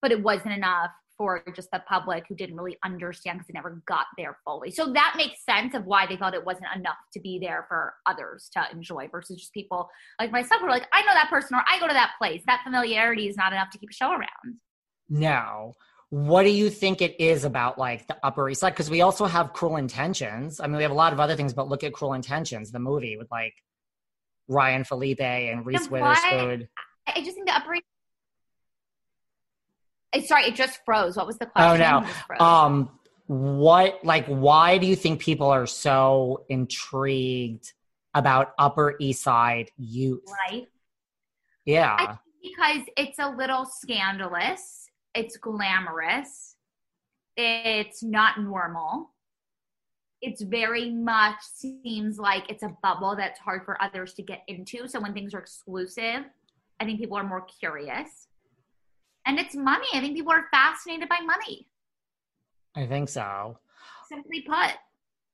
but it wasn't enough for just the public who didn't really understand because they never got there fully. So that makes sense of why they thought it wasn't enough to be there for others to enjoy versus just people like myself who are like i know that person or i go to that place. That familiarity is not enough to keep a show around. No what do you think it is about like the Upper East Side? Because we also have Cruel Intentions. I mean, we have a lot of other things, but look at Cruel Intentions, the movie with like Ryan Phillippe and Reese Witherspoon. I just think the Upper East. Sorry, it just froze. What was the question? Oh no. Um, what like why do you think people are so intrigued about Upper East Side youth? Right. Yeah. because it's a little scandalous it's glamorous. It's not normal. It's very much seems like it's a bubble that's hard for others to get into. So when things are exclusive, I think people are more curious. And it's money. I think people are fascinated by money. I think so. Simply put.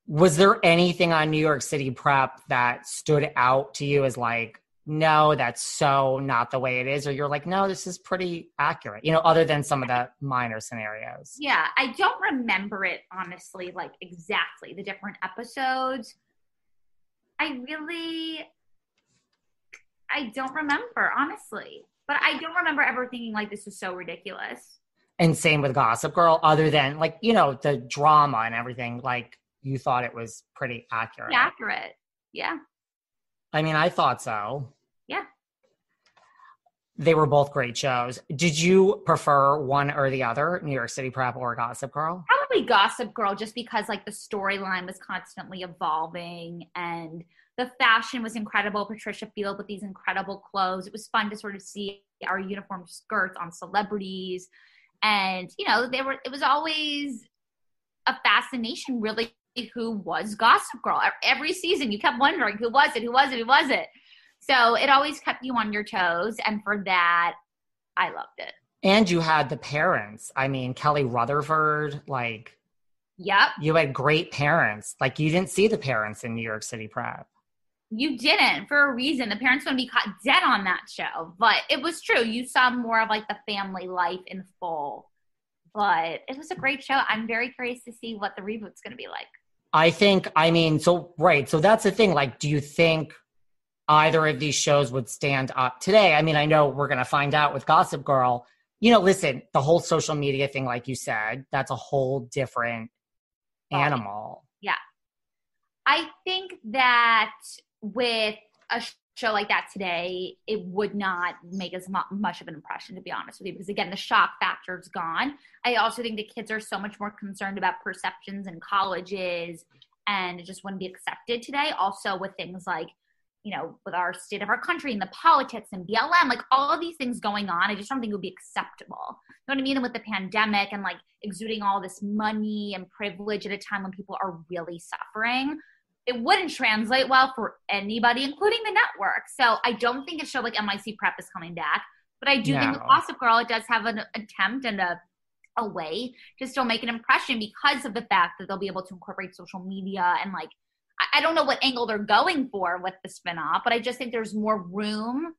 Was there anything on New York City prep that stood out to you as like, no, that's so not the way it is, or you're like, no, this is pretty accurate, you know, other than some of the minor scenarios. Yeah, I don't remember it honestly, like exactly the different episodes. I really, I don't remember, honestly. But I don't remember ever thinking like this is so ridiculous. And same with Gossip Girl, other than like, you know, the drama and everything, like you thought it was pretty accurate. Pretty accurate. Yeah. I mean, I thought so. Yeah. They were both great shows. Did you prefer one or the other, New York City Prep or Gossip Girl? Probably Gossip Girl, just because like the storyline was constantly evolving and the fashion was incredible. Patricia Field with these incredible clothes. It was fun to sort of see our uniform skirts on celebrities. And, you know, they were it was always a fascination really who was Gossip Girl. Every season you kept wondering who was it, who was it, who was it. So it always kept you on your toes. And for that, I loved it. And you had the parents. I mean, Kelly Rutherford, like, yep. You had great parents. Like, you didn't see the parents in New York City Prep. You didn't for a reason. The parents wouldn't be caught dead on that show. But it was true. You saw more of like the family life in full. But it was a great show. I'm very curious to see what the reboot's going to be like. I think, I mean, so, right. So that's the thing. Like, do you think either of these shows would stand up today? I mean, I know we're going to find out with Gossip Girl. You know, listen, the whole social media thing, like you said, that's a whole different animal. Yeah. I think that with a show like that today, it would not make as much of an impression, to be honest with you, because again, the shock factor is gone. I also think the kids are so much more concerned about perceptions in colleges and it just wouldn't be accepted today. Also, with things like, you know, with our state of our country and the politics and BLM, like all of these things going on, I just don't think it would be acceptable. You know what I mean? And with the pandemic and like exuding all this money and privilege at a time when people are really suffering, it wouldn't translate well for anybody, including the network. So I don't think a show like NYC Prep is coming back. But I do no. think with Gossip Girl, it does have an attempt and a a way to still make an impression because of the fact that they'll be able to incorporate social media and like I, don't know what angle they're going for with the spinoff, but I just think there's more room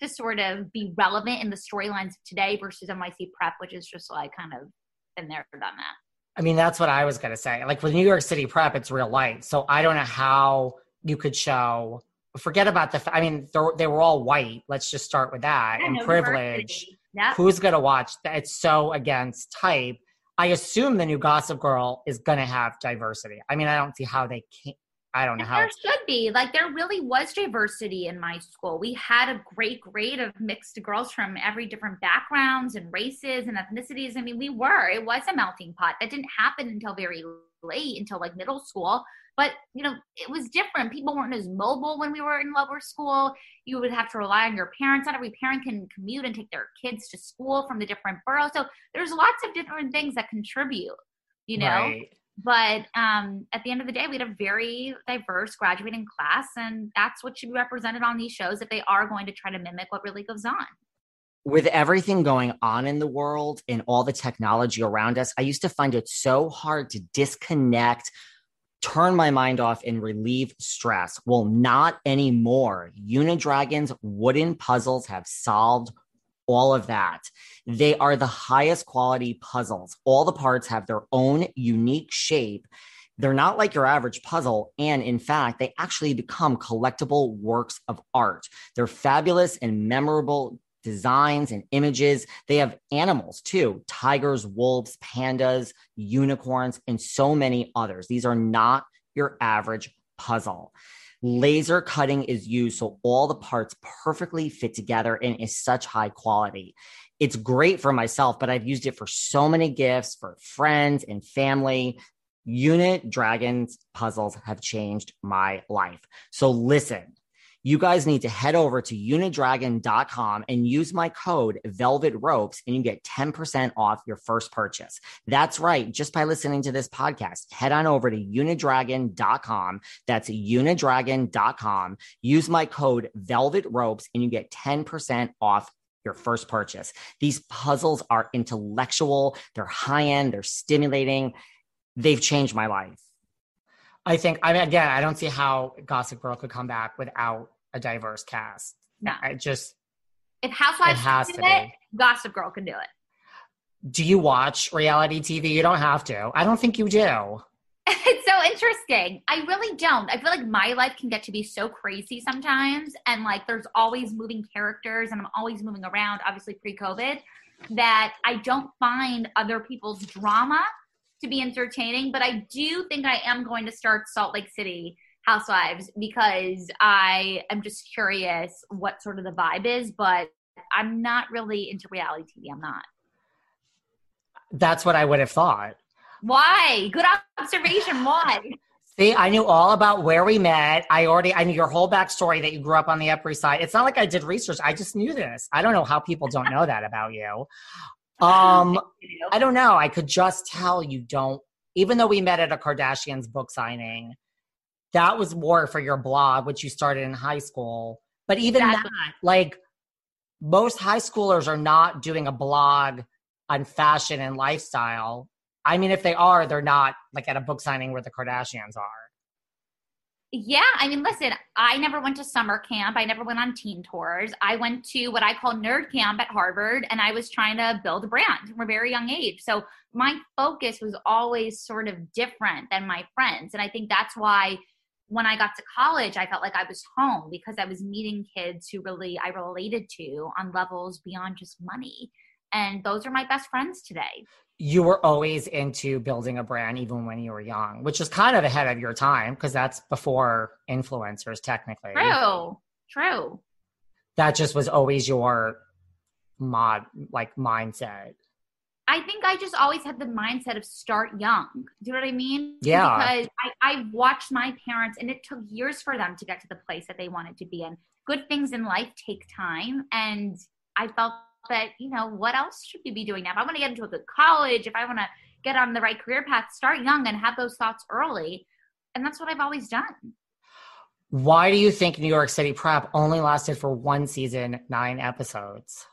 to sort of be relevant in the storylines of today versus NYC Prep, which is just like kind of been there, done that. I mean, that's what I was going to say. Like with New York City prep, it's real light. So I don't know how you could show. Forget about the. I mean, they were all white. Let's just start with that. and privilege. Yep. Who's going to watch? It's so against type. I assume the new Gossip Girl is going to have diversity. I mean, I don't see how they can't. I don't know and how there should be like there really was diversity in my school. We had a great grade of mixed girls from every different backgrounds and races and ethnicities. I mean, we were it was a melting pot. That didn't happen until very late, until like middle school. But you know, it was different. People weren't as mobile when we were in lower school. You would have to rely on your parents. Not every parent can commute and take their kids to school from the different boroughs. So there's lots of different things that contribute. You know. Right but um, at the end of the day, we had a very diverse graduating class, and that's what should be represented on these shows if they are going to try to mimic what really goes on. With everything going on in the world and all the technology around us, I used to find it so hard to disconnect, turn my mind off, and relieve stress. Well, not anymore. Unidragon's wooden puzzles have solved all of that. They are the highest quality puzzles. All the parts have their own unique shape. They're not like your average puzzle. And in fact, they actually become collectible works of art. They're fabulous and memorable designs and images. They have animals too tigers, wolves, pandas, unicorns, and so many others. These are not your average puzzle. Laser cutting is used so all the parts perfectly fit together and is such high quality. It's great for myself, but I've used it for so many gifts for friends and family. Unidragon's puzzles have changed my life. So listen, you guys need to head over to unidragon.com and use my code velvet ropes and you get 10% off your first purchase. That's right. Just by listening to this podcast, head on over to unidragon.com. That's unidragon.com. Use my code velvet ropes and you get 10% off your first purchase. These puzzles are intellectual, they're high end, they're stimulating. They've changed my life. I think, I mean, again, I don't see how Gossip Girl could come back without a diverse cast. No, I just if Housewives it has to it, Gossip Girl can do it. Do you watch reality TV? You don't have to. I don't think you do. it's so interesting. I really don't. I feel like my life can get to be so crazy sometimes, and like there's always moving characters, and I'm always moving around. Obviously, pre-COVID, that I don't find other people's drama to be entertaining. But I do think I am going to start Salt Lake City Housewives because I am just curious what sort of the vibe is, but I'm not really into reality TV. I'm not. That's what I would have thought. Why? Good observation. Why? See, I knew all about where we met. I already, I knew your whole backstory that you grew up on the Upper East Side. It's not like I did research. I just knew this. I don't know how people don't know that about you. Um, I don't know. I could just tell you don't, even though we met at a Kardashians book signing, that was more for your blog, which you started in high school. But even exactly. that, like most high schoolers are not doing a blog on fashion and lifestyle. I mean, if they are, they're not like at a book signing where the Kardashians are. Yeah, I mean, listen, I never went to summer camp. I never went on teen tours. I went to what I call nerd camp at Harvard, and I was trying to build a brand from a very young age. So my focus was always sort of different than my friends. And I think that's why when I got to college, I felt like I was home because I was meeting kids who really I related to on levels beyond just money. And those are my best friends today you were always into building a brand even when you were young, which is kind of ahead of your time because that's before influencers technically. True. True. That just was always your mod like mindset. I think I just always had the mindset of start young. Do you know what I mean? Yeah. Because I, I watched my parents and it took years for them to get to the place that they wanted to be in. Good things in life take time. And I felt that, you know, what else should we be doing now? If I want to get into a good college, if I want to get on the right career path, start young and have those thoughts early. And that's what I've always done. Why do you think New York City Prep only lasted for one season, nine episodes?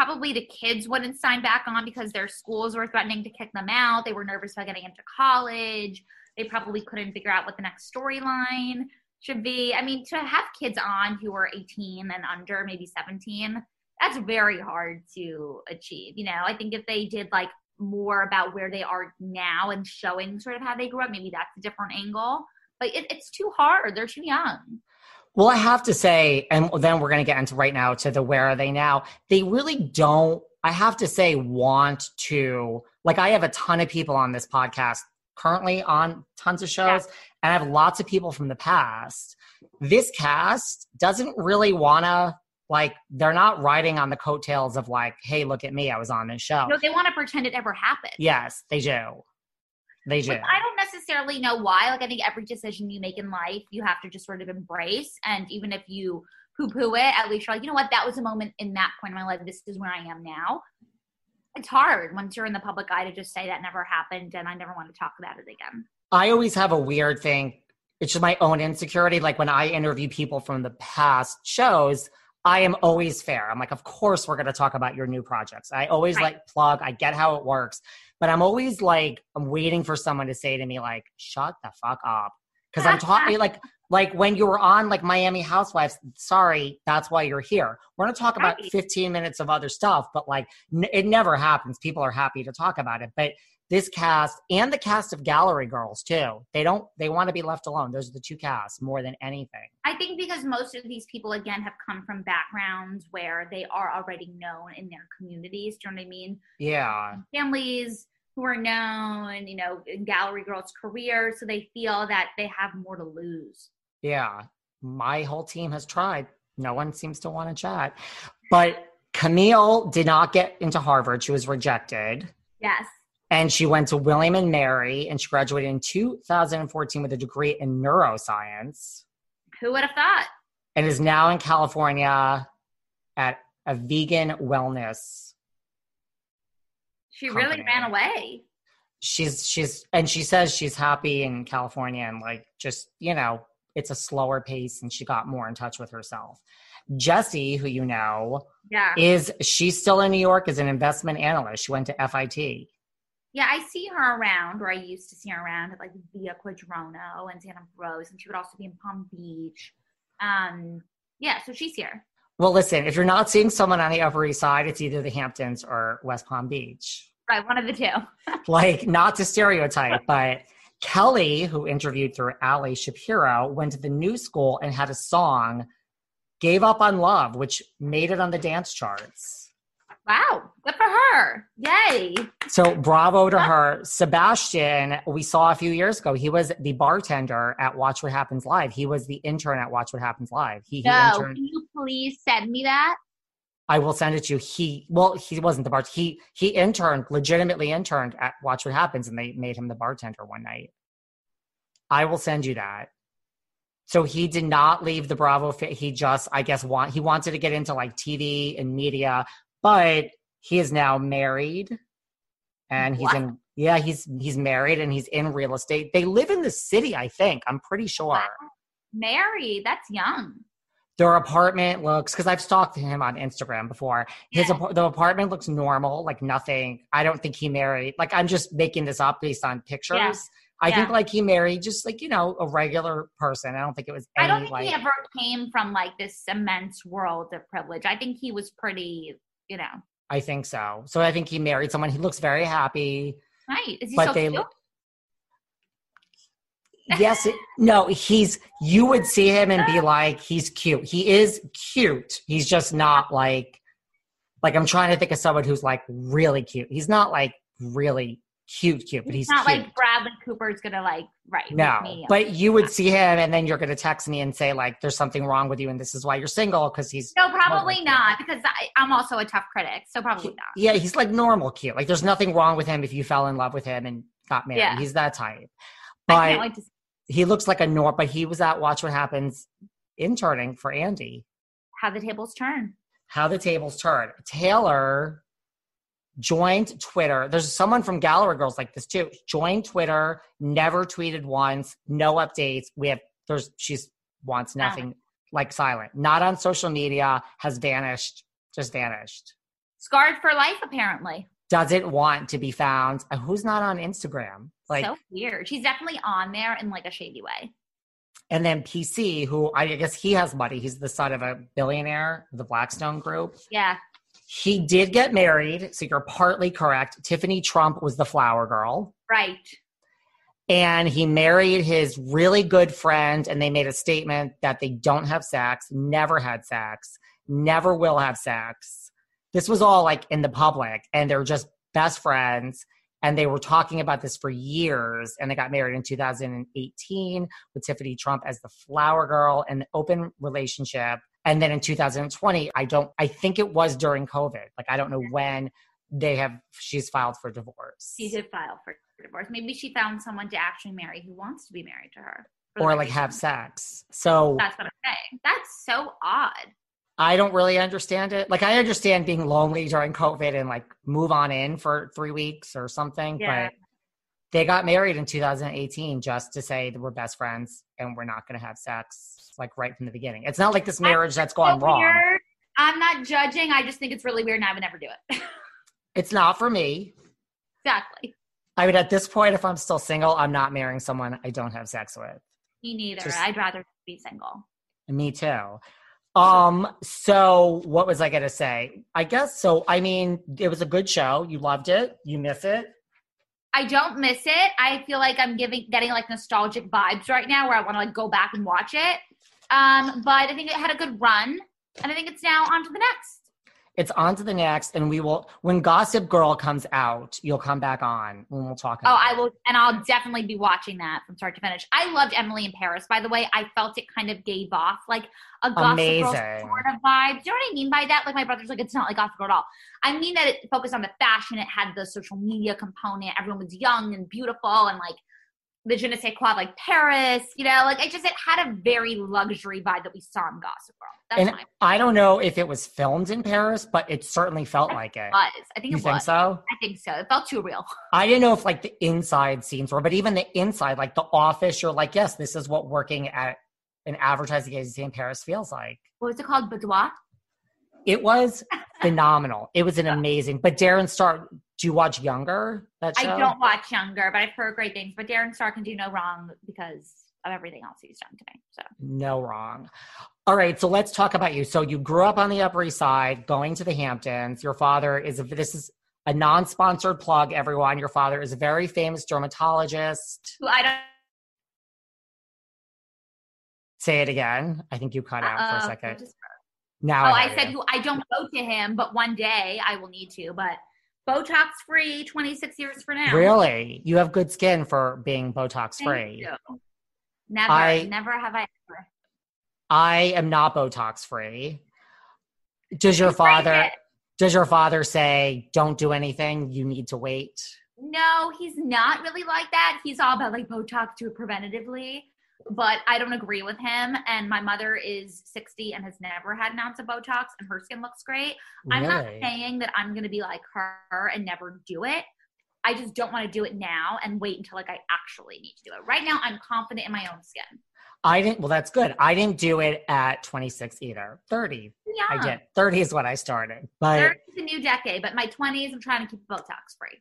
Probably the kids wouldn't sign back on because their schools were threatening to kick them out. They were nervous about getting into college. They probably couldn't figure out what the next storyline should be. I mean, to have kids on who are 18 and under, maybe 17, that's very hard to achieve. You know, I think if they did like more about where they are now and showing sort of how they grew up, maybe that's a different angle. But it, it's too hard. They're too young. Well, I have to say, and then we're going to get into right now to the where are they now. They really don't, I have to say, want to. Like, I have a ton of people on this podcast currently on tons of shows, yeah. and I have lots of people from the past. This cast doesn't really want to like they're not riding on the coattails of like, hey, look at me, I was on this show. No, they want to pretend it ever happened. Yes, they do. They do. I don't necessarily know why. Like I think every decision you make in life, you have to just sort of embrace. And even if you poo-poo it, at least you're like, you know what, that was a moment in that point in my life. This is where I am now. It's hard once you're in the public eye to just say that never happened and I never want to talk about it again. I always have a weird thing. It's just my own insecurity. Like when I interview people from the past shows, I am always fair. I'm like, of course, we're going to talk about your new projects. I always right. like plug, I get how it works, but I'm always like, I'm waiting for someone to say to me, like, shut the fuck up. Cause I'm talking eh, like, like when you were on like Miami Housewives, sorry, that's why you're here. We're going to talk about 15 minutes of other stuff, but like n- it never happens. People are happy to talk about it, but this cast and the cast of gallery girls too they don't they want to be left alone those are the two casts more than anything i think because most of these people again have come from backgrounds where they are already known in their communities do you know what i mean yeah families who are known you know in gallery girls careers so they feel that they have more to lose yeah my whole team has tried no one seems to want to chat but camille did not get into harvard she was rejected yes and she went to William and Mary and she graduated in 2014 with a degree in neuroscience. Who would have thought? And is now in California at a vegan wellness. She company. really ran away. She's she's and she says she's happy in California and like just, you know, it's a slower pace and she got more in touch with herself. Jessie, who you know, yeah. is she's still in New York as an investment analyst. She went to FIT. Yeah, I see her around, or I used to see her around at like Via Quadronno and Sant Ambroeus, and she would also be in Palm Beach. Um, yeah, so she's here. Well, listen, if you're not seeing someone on the Upper East Side, it's either the Hamptons or West Palm Beach. Right, one of the two. like, not to stereotype, but Kelly, who interviewed through Ali Shapiro, went to the new school and had a song, Gave Up on Love, which made it on the dance charts. Wow, good for her. Yay. So bravo to her. Sebastian, we saw a few years ago, he was the bartender at Watch What Happens Live. He was the intern at Watch What Happens Live. He, no, he interned. can you please send me that? I will send it to you. He well, he wasn't the bartender. He he interned, legitimately interned at Watch What Happens, and they made him the bartender one night. I will send you that. So he did not leave the Bravo. He just, I guess, want he wanted to get into like TV and media, but he is now married and he's what? in yeah he's he's married and he's in real estate they live in the city i think i'm pretty sure wow. married that's young their apartment looks because i've stalked him on instagram before his yeah. the apartment looks normal like nothing i don't think he married like i'm just making this up based on pictures yeah. I think like he married just like, you know, a regular person. I don't think it was any I don't think like he ever came from like this immense world of privilege. I think he was pretty, you know, I think so. So I think he married someone. He looks very happy. right. Is he but so they cute? Yes no he's you would see him and be like he's cute. He is cute. He's just not like like i'm trying to think of someone who's like really cute. He's not like really cute cute but he's, It's not cute. Like Bradley Cooper's gonna like right. no me- but you would see him and then you're to text me and say like there's something wrong with you and this is why you're single because he's no, probably not because I, I'm also a tough critic, so probably not. yeah he's like normal cute. Like there's nothing wrong with him if you fell in love with him and got married. Yeah. he's that type. I but can't wait to see he looks like a nor but he was at watch what happens interning for andy how the tables turn. how the tables turn. Taylor joined Twitter. There's someone from Gallery Girls like this too. Joined Twitter, never tweeted once, no updates. We have there's she's wants nothing like silent. Not on social media, has vanished, just vanished. Scarred for life, apparently. Doesn't want to be found. Uh, who's not on Instagram? Like so weird. She's definitely on there in like a shady way. and then PC, who I guess he has money. He's the son of a billionaire, the Blackstone Group. Yeah. He did get married, so you're partly correct. Tiffany Trump was the flower girl. Right. And he married his really good friend, and they made a statement that they don't have sex, never had sex, never will have sex. This was all like in the public, and they're just best friends. And they were talking about this for years, and they got married in 2018 with Tiffany Trump as the flower girl, an open relationship. And then in 2020, I don't, I think it was during COVID. Like, I don't know when they have, she's filed for divorce. She did file for divorce. Maybe she found someone to actually marry who wants to be married to her. or like have sex. So That's what I'm saying. That's so odd. I don't really understand it. Like I understand being lonely during COVID and like move on in for three weeks or something, Yeah. but they got married in 2018 just to say that we're best friends and we're not going to have sex like right from the beginning. It's not like this marriage that's gone So wrong. weird. I'm not judging. I just think it's really weird and I would never do it. It's not for me. exactly. I mean, at this point, if I'm still single, I'm not marrying someone I don't have sex with. Me neither. Just- I'd rather be single. Me too. Um, so what was I gonna say? I guess so. I mean, it was a good show. You loved it. You miss it. I don't miss it. I feel like I'm giving getting like nostalgic vibes right now where I want to like go back and watch it. Um, but I think it had a good run, and I think it's now on to the next. It's on to the next, and we will. When Gossip Girl comes out, you'll come back on and we'll talk. Oh, I it. will, and I'll definitely be watching that from start to finish. I loved Emily in Paris, by the way. I felt it kind of gave off like a Gossip Girl sort of vibe. Do you know what I mean by that? Like my brother's like, it's not like Gossip Girl at all. I mean that it focused on the fashion. It had the social media component. Everyone was young and beautiful, and like the je ne sais quoi, like Paris. You know, like it just it had a very luxury vibe that we saw in Gossip Girl. That's And I don't know if it was filmed in Paris, but it certainly felt like it. was. I think You it think was. so? I think so. It felt too real. I didn't know if like the inside scenes were, but even the inside, like the office, you're like, yes, this is what working at an advertising agency in Paris feels like. What was it called? Boudoir. It was phenomenal. It was an amazing. But Darren Star, do you watch Younger? That show? I don't watch Younger, but I've heard great things. But Darren Star can do no wrong because of everything else he's done to me. So No wrong. All right, so let's talk about you. So you grew up on the Upper East Side, going to the Hamptons. Your father is a, this is a non-sponsored plug. Everyone, your father is a very famous dermatologist. who I don't. Say it again. I think you cut out for a uh, second. just- Now, oh, I, I said you. who I don't go to him, but one day I will need to. But Botox free, twenty six years for now. Really, you have good skin for being Botox free. Never, I- never have I ever. I am not Botox free. Does your father? Does your father say, "Don't do anything. You need to wait"? No, he's not really like that. He's all about like Botox, do it preventatively. But I don't agree with him. And my mother is 60 and has never had an ounce of Botox, and her skin looks great. I'm not saying that I'm going to be like her and never do it. I just don't want to do it now and wait until like I actually need to do it. Right now, I'm confident in my own skin. I didn't. Well, that's good. I didn't do it at 26 either. 30. Yeah, I did. 30 is when I started. But 30 is a new decade, but my 20s, I'm trying to keep Botox free.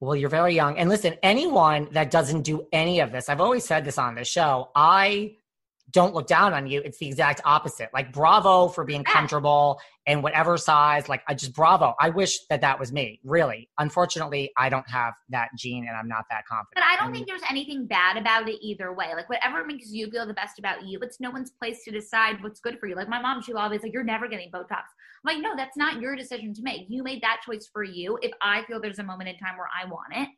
Well, you're very young. And listen, anyone that doesn't do any of this, I've always said this on the show, I don't look down on you. It's the exact opposite. Like, bravo for being comfortable in whatever size. Like, I just bravo. I wish that that was me, really. Unfortunately, I don't have that gene and I'm not that confident. But I don't mm. think there's anything bad about it either way. Like whatever makes you feel the best about you, it's no one's place to decide what's good for you. Like my mom, she'll always like, "You're never getting Botox." I'm like, no, that's not your decision to make. You made that choice for you. If I feel there's a moment in time where I want it,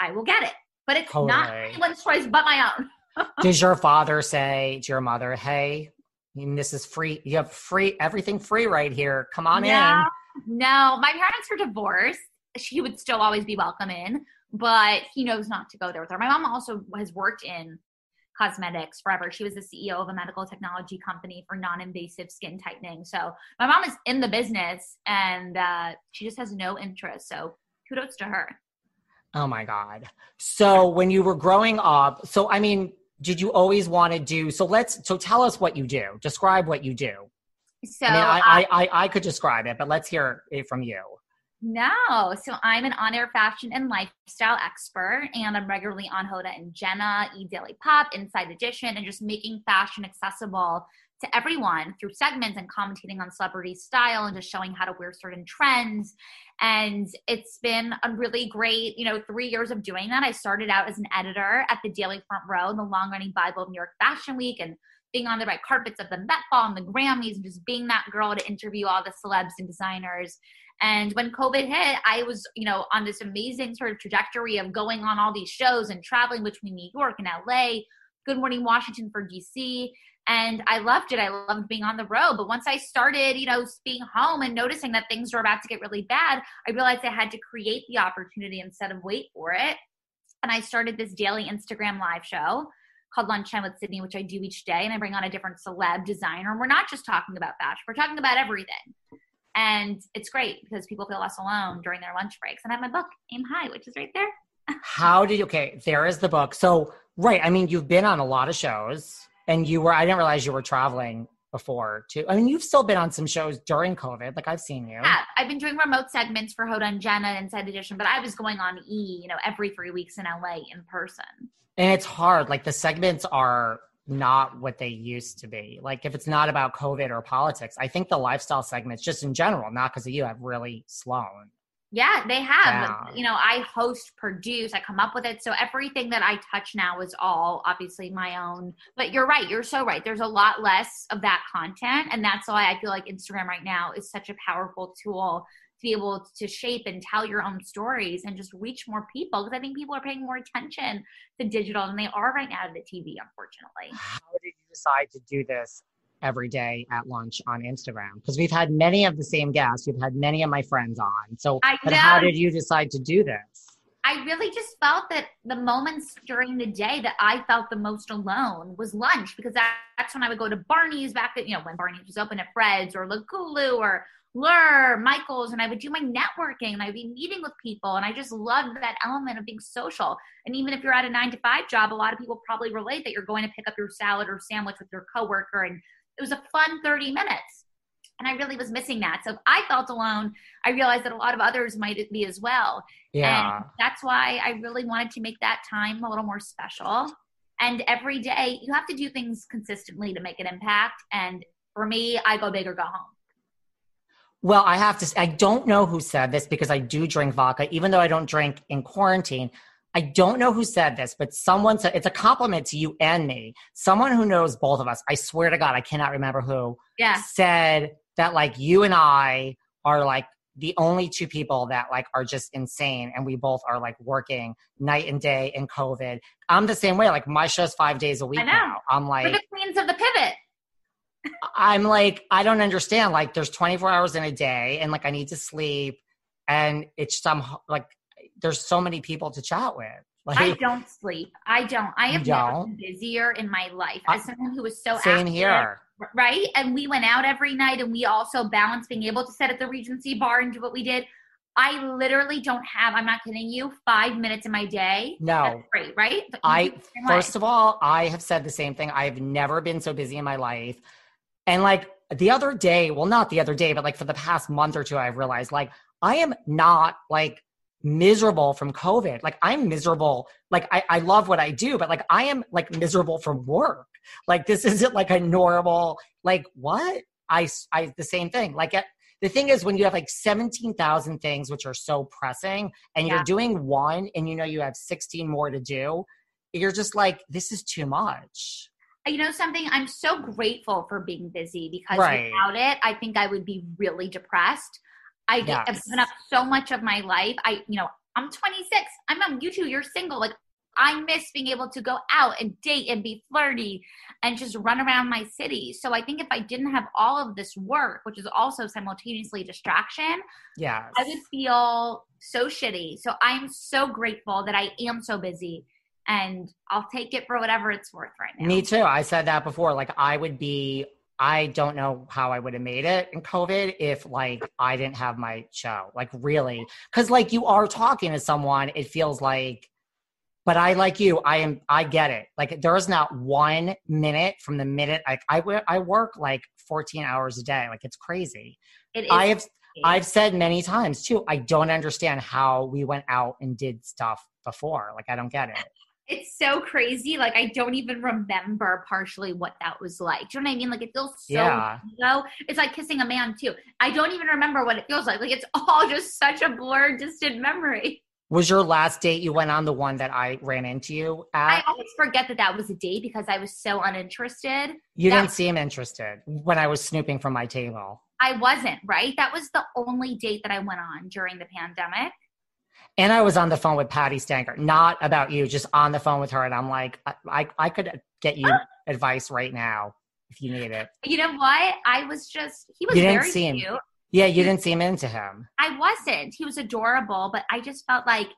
I will get it. But it's not Totally. anyone's choice but my own. Does your father say to your mother, hey, this is free. You have free, everything free right here. Come on no, in. no, my parents are divorced. She would still always be welcome in, but he knows not to go there with her. My mom also has worked in cosmetics forever. She was the CEO of a medical technology company for non-invasive skin tightening. So my mom is in the business, and uh, she just has no interest. So kudos to her. Oh my God. So when you were growing up, so I mean, did you always want to do, so let's, so tell us what you do. Describe what you do. So I mean, I, I, I, I could describe it, but let's hear it from you. No. So I'm an on-air fashion and lifestyle expert, and I'm regularly on Hoda and Jenna, E Daily Pop, Inside Edition, and just making fashion accessible to everyone through segments and commentating on celebrity style and just showing how to wear certain trends. And it's been a really great, you know, three years of doing that. I started out as an editor at the Daily Front Row, the long-running Bible of New York Fashion Week, and being on the red carpets of the Met Ball and the Grammys, and just being that girl to interview all the celebs and designers. And when COVID hit, I was, you know, on this amazing sort of trajectory of going on all these shows and traveling between New York and LA, Good Morning Washington for DC. And I loved it. I loved being on the road. But once I started, you know, being home and noticing that things were about to get really bad, I realized I had to create the opportunity instead of wait for it. And I started this daily Instagram live show called Lunchtime with Sydney, which I do each day. And I bring on a different celeb designer. And we're not just talking about fashion, we're talking about everything. And it's great because people feel less alone during their lunch breaks. And I have my book, Aim High, which is right there. How did you, okay, there is the book. So, right, I mean, you've been on a lot of shows and you were, I didn't realize you were traveling before too. I mean, you've still been on some shows during COVID. Like I've seen you. Yeah, I've been doing remote segments for Hoda and Jenna and Inside Edition, but I was going on E, you know, every three weeks in LA in person. And it's hard. Like the segments are not what they used to be. Like if it's not about COVID or politics, I think the lifestyle segments, just in general, not because of you, have really slown. Yeah, they have. Yeah. You know, I host, produce, I come up with it. So everything that I touch now is all obviously my own. But you're right. You're so right. There's a lot less of that content. And that's why I feel like Instagram right now is such a powerful tool to be able to shape and tell your own stories and just reach more people. Because I think people are paying more attention to digital than they are right now to the TV, unfortunately. How did you decide to do this every day at lunch on Instagram? Because we've had many of the same guests. We've had many of my friends on. So, I but how did you decide to do this? I really just felt that the moments during the day that I felt the most alone was lunch because that, that's when I would go to Barney's back at, you know, when Barney's was open at Fred's or La Goulue or Lure, Michael's, and I would do my networking and I'd be meeting with people. And I just loved that element of being social. And even if you're at a nine to five job, a lot of people probably relate that you're going to pick up your salad or sandwich with your coworker. And it was a fun 30 minutes. And I really was missing that. So if I felt alone, I realized that a lot of others might be as well. Yeah. And that's why I really wanted to make that time a little more special. And every day, you have to do things consistently to make an impact. And for me, I go big or go home. Well, I have to. I don't know who said this because I do drink vodka, even though I don't drink in quarantine. I don't know who said this, but someone said it's a compliment to you and me. Someone who knows both of us. I swear to God, I cannot remember who Yeah. said that. Like you and I are like the only two people that like are just insane, and we both are like working night and day in COVID. I'm the same way. Like my show's five days a week know. now. I'm We're like. the queens of the pivot. I'm like, I don't understand. Like, there's 24 hours in a day, and like, I need to sleep, and it's some like, there's so many people to chat with. Like, I don't sleep. I don't. I have never don't? been busier in my life I- as someone who was so same active, here. right? And we went out every night, and we also balanced being able to sit at the Regency bar and do what we did. I literally don't have. I'm not kidding you. Five minutes in my day. No. That's great, right? But I do the same way. first of all, I have said the same thing. I've never been so busy in my life, and like the other day, well, not the other day, but like for the past month or two, I've realized like I am not like miserable from COVID. Like I'm miserable. Like I, I love what I do, but like I am like miserable from work. Like this isn't like a normal, like what? I, I, the same thing. Like at, the thing is when you have like 17,000 things which are so pressing and Yeah. you're doing one and you know you have 16 more to do, you're just like, this is too much. You know something? I'm so grateful for being busy because Right. without it i think i would be really depressed. I get, have Yes. given up so much of my life. I you know i'm 26 i'm on you two you're single. Like i miss being able to go out and date and be flirty and just run around my city. So i think if i didn't have all of this work which is also simultaneously distraction yeah I would feel so shitty. So I'm so grateful that I am so busy and I'll take it for whatever it's worth right now. Me too. I said that before. Like I would be I don't know how I would have made it in COVID if like I didn't have my show. Like really. Cuz like you are talking to someone, it feels like but I like you, I am I get it. Like there is not one minute from the minute like I I work like 14 hours a day. Like it's crazy. It is I have I've said many times too, I don't understand how we went out and did stuff before. Like I don't get it. It's so crazy. Like I don't even remember partially what that was like. Do you know what I mean? Like it feels so Yeah. low. It's like kissing a man too. I don't even remember what it feels like. Like it's all just such a blurred, distant memory. Was your last date you went on the one that I ran into you I always forget that that was a date because I was so uninterested. You that- didn't seem interested when I was snooping from my table. I wasn't, right? That was the only date that I went on during the pandemic. And I was on the phone with Patti Stanger, not about you, just on the phone with her. And I'm like, I, I, I could get you advice right now if you need it. You know what? I was just he was You didn't very see him. cute. Yeah, you didn't seem into him. I wasn't. He was adorable, but I just felt like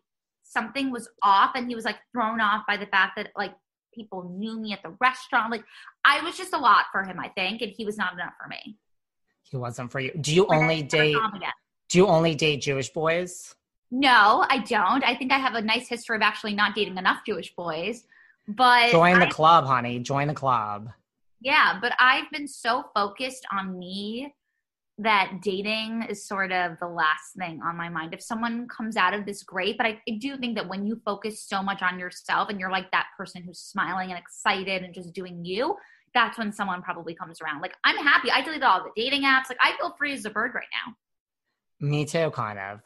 something was off and he was like thrown off by the fact that like people knew me at the restaurant. Like I was just a lot for him, I think, and he was not enough for me. He wasn't for you. Do you only date? Do you only date Jewish boys? No, I don't. I think I have a nice history of actually not dating enough Jewish boys. But Join the I- club, honey. Join the club. Yeah, but I've been so focused on me that dating is sort of the last thing on my mind. If someone comes out of this, great. But I, I do think that when you focus so much on yourself and you're like that person who's smiling and excited and just doing you, that's when someone probably comes around. Like, I'm happy. I deleted all the dating apps. Like, I feel free as a bird right now. Me too, kind of.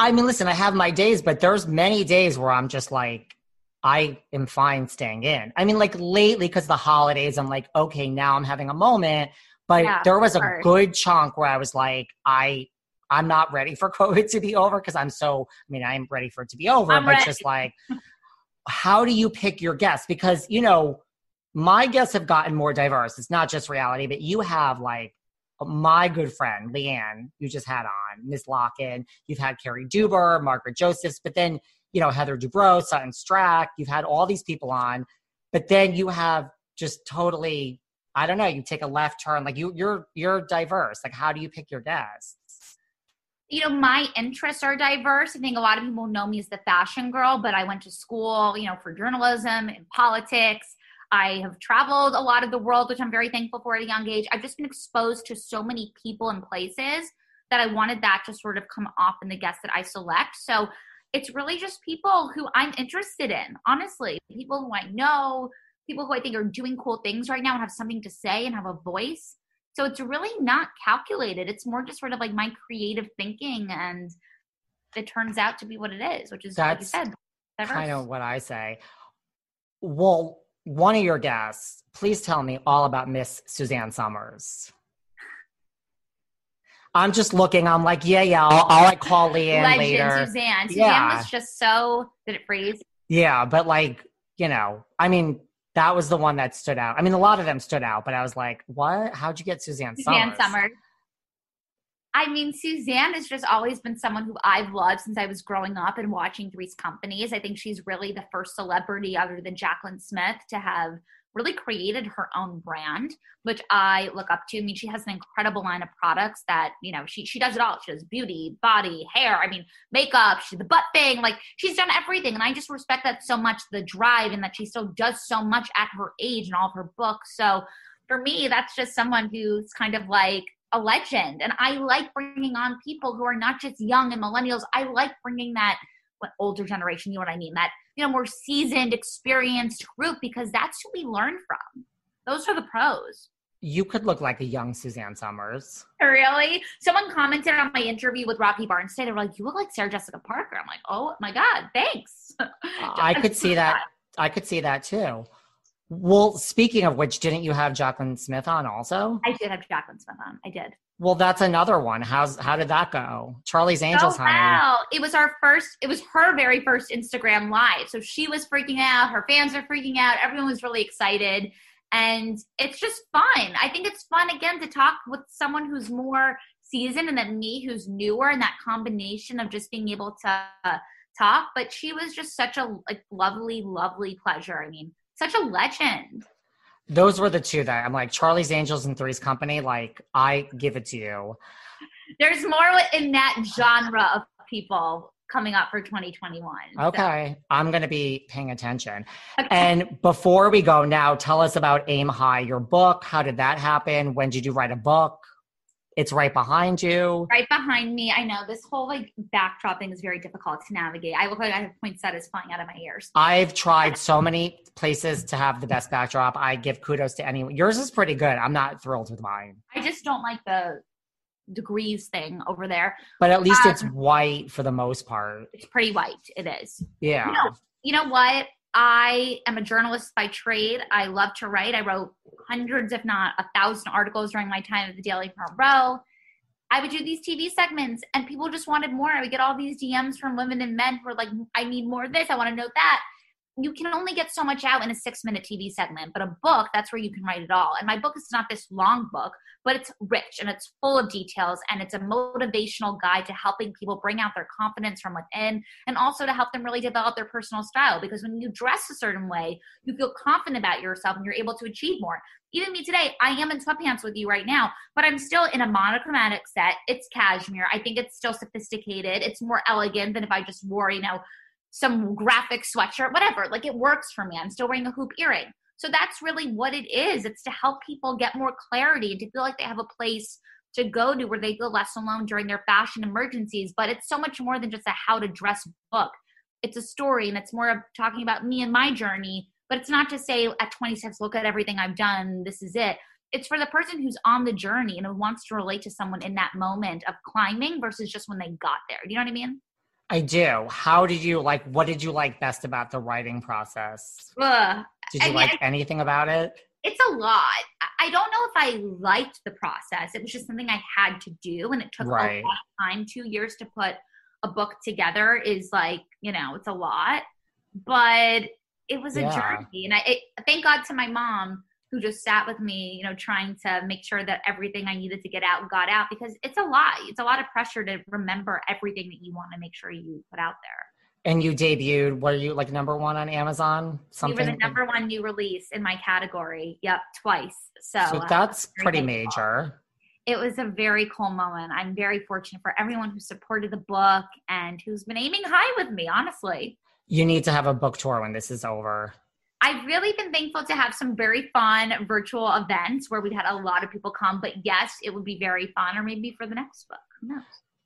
I mean, listen, I have my days, but there's many days where I'm just like, I am fine staying in. I mean, like lately, because the holidays, I'm like, okay, now I'm having a moment. But Yeah, there was a good chunk where I was like, I, I'm not ready for COVID to be over because I'm so. I mean, I'm ready for it to be over, I'm but ready. just like, how do you pick your guests? Because you know, my guests have gotten more diverse. It's not just reality, but you have like my good friend LeeAnne, you just had on Miss Locken. You've had Carrie Duber, Margaret Josephs, but then you know Heather Dubrow, Sutton Stracke. You've had all these people on, but then you have just totally. I don't know. You take a left turn, like you, you're you're diverse. Like, how do you pick your guests? you know, my interests are diverse. I think a lot of people know me as the fashion girl, but I went to school, you know, for journalism and politics. I have traveled a lot of the world, which I'm very thankful for at a young age. I've just been exposed to so many people and places that I wanted that to sort of come off in the guests that I select. So it's really just people who I'm interested in, honestly. People who I know, people who I think are doing cool things right now and have something to say and have a voice. So it's really not calculated. It's more just sort of like my creative thinking, and it turns out to be what it is, which is like you That's said, diverse. Kind of what I say. Well, one of your guests, please tell me all about Miss Suzanne Somers. I'm just looking. I'm like, yeah, yeah. I'll, I'll like call Leanne Legend later. Suzanne. Suzanne Yeah. was just so. Did it freeze? Yeah, but like, you know, I mean, that was the one that stood out. I mean, a lot of them stood out, but I was like, what? How'd you get Suzanne Suzanne Somers? Somers. I mean, Suzanne has just always been someone who I've loved since I was growing up and watching Three's Companies. I think she's really the first celebrity other than Jaclyn Smith to have really created her own brand, which I look up to. I mean, she has an incredible line of products that, you know, she she does it all. She does beauty, body, hair, I mean, makeup, she the butt thing, like she's done everything. And I just respect that so much, the drive and that she still does so much at her age and all of her books. So for me, that's just someone who's kind of like a legend. And I like bringing on people who are not just young and millennials. I like bringing that what, older generation, you know what I mean? That, you know, more seasoned, experienced group because that's who we learn from. Those are the pros. You could look like a young Suzanne Somers. Really? Someone commented on my interview with Rocky Barnstead. They were like, "You look like Sarah Jessica Parker." I'm like, "Oh my god, thanks." I could see that. I could see that too. Well, speaking of which, didn't you have Jaclyn Smith on also? I did have Jaclyn Smith on. I did. Well, that's another one. How's how did that go? Charlie's oh, Angels, oh, honey. Wow. It was our first, it was her very first Instagram live. So she was freaking out. Her fans are freaking out. Everyone was really excited and it's just fun. I think it's fun again to talk with someone who's more seasoned and then me who's newer and that combination of just being able to talk. But she was just such a like lovely, lovely pleasure. I mean, such a legend. Those were the two that I'm like Charlie's Angels and Three's Company. Like I give it to you. There's more in that genre of people coming up for 2021. Okay. So. I'm going to be paying attention. Okay. And before we go now, tell us about Aim High, your book. How did that happen? When did you write a book? It's right behind you. Right behind me. I know this whole like backdrop thing is very difficult to navigate. I look like I have poinsettias flying out of my ears. I've tried so many places to have the best backdrop. I give kudos to anyone. Yours is pretty good. I'm not thrilled with mine. I just don't like the degrees thing over there. But at least um, it's white for the most part. It's pretty white. It is. Yeah. You know, you know what? I am a journalist by trade. I love to write. I wrote hundreds, if not a thousand articles during my time at the Daily Front Row. I would do these TV segments and people just wanted more. I would get all these DMs from women and men who were like, I need more of this. I want to know that you can only get so much out in a six minute TV segment, but a book, that's where you can write it all. And my book is not this long book, but it's rich and it's full of details and it's a motivational guide to helping people bring out their confidence from within and also to help them really develop their personal style. Because when you dress a certain way, you feel confident about yourself and you're able to achieve more. Even me today, I am in sweatpants with you right now, but I'm still in a monochromatic set. It's cashmere. I think it's still sophisticated. It's more elegant than if I just wore, you know, some graphic sweatshirt, whatever. Like it works for me. I'm still wearing a hoop earring. So that's really what it is. It's to help people get more clarity and to feel like they have a place to go to where they feel less alone during their fashion emergencies. But it's so much more than just a how to dress book. It's a story and it's more of talking about me and my journey. But it's not to say at 26, look at everything I've done. This is it. It's for the person who's on the journey and who wants to relate to someone in that moment of climbing versus just when they got there. Do you know what I mean? I do. How did you like? What did you like best about the writing process? Ugh. Did you I like anything about it? It's a lot. I don't know if I liked the process. It was just something I had to do, and it took right. a lot of time. Two years to put a book together is like you know, it's a lot, but it was a yeah. journey, and I it, thank God to my mom who just sat with me, you know, trying to make sure that everything I needed to get out got out because it's a lot. It's a lot of pressure to remember everything that you want to make sure you put out there. And you debuted, were you like number one on Amazon? Something? We were the number one new release in my category. Yep, twice. So, so that's uh, pretty major. It was a very cool moment. I'm very fortunate for everyone who supported the book and who's been aiming high with me, honestly. You need to have a book tour when this is over. I've really been thankful to have some very fun virtual events where we've had a lot of people come. But yes, it would be very fun, or maybe for the next book. Who knows?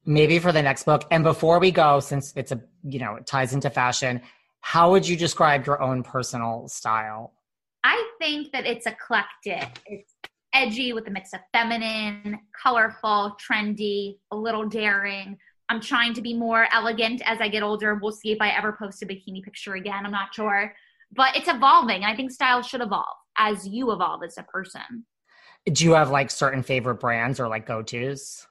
Maybe for the next book. And before we go, since it's a you know it ties into fashion, how would you describe your own personal style? I think that it's eclectic. It's edgy with a mix of feminine, colorful, trendy, a little daring. I'm trying to be more elegant as I get older. We'll see if I ever post a bikini picture again. I'm not sure but it's evolving. I think style should evolve as you evolve as a person. Do you have like certain favorite brands or like go tos?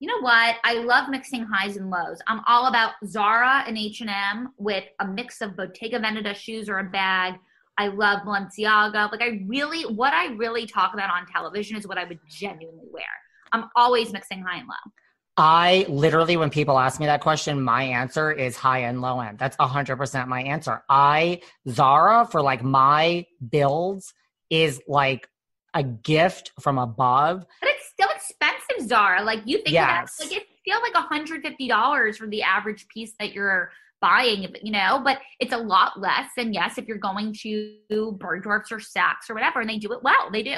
You know what? I love mixing highs and lows. I'm all about Zara and H&M with a mix of Bottega Veneta shoes or a bag. I love Balenciaga. Like I really, what I really talk about on television is what I would genuinely wear. I'm always mixing high and low. I literally, when people ask me that question, my answer is high and low end. That's 100% my answer. I, Zara, for like my builds, is like a gift from above. But it's still expensive, Zara. Like you think yes. like it feels like $150 for the average piece that you're buying, you know, but it's a lot less than yes, if you're going to Bergdorf's or Saks or whatever, and they do it well. They do.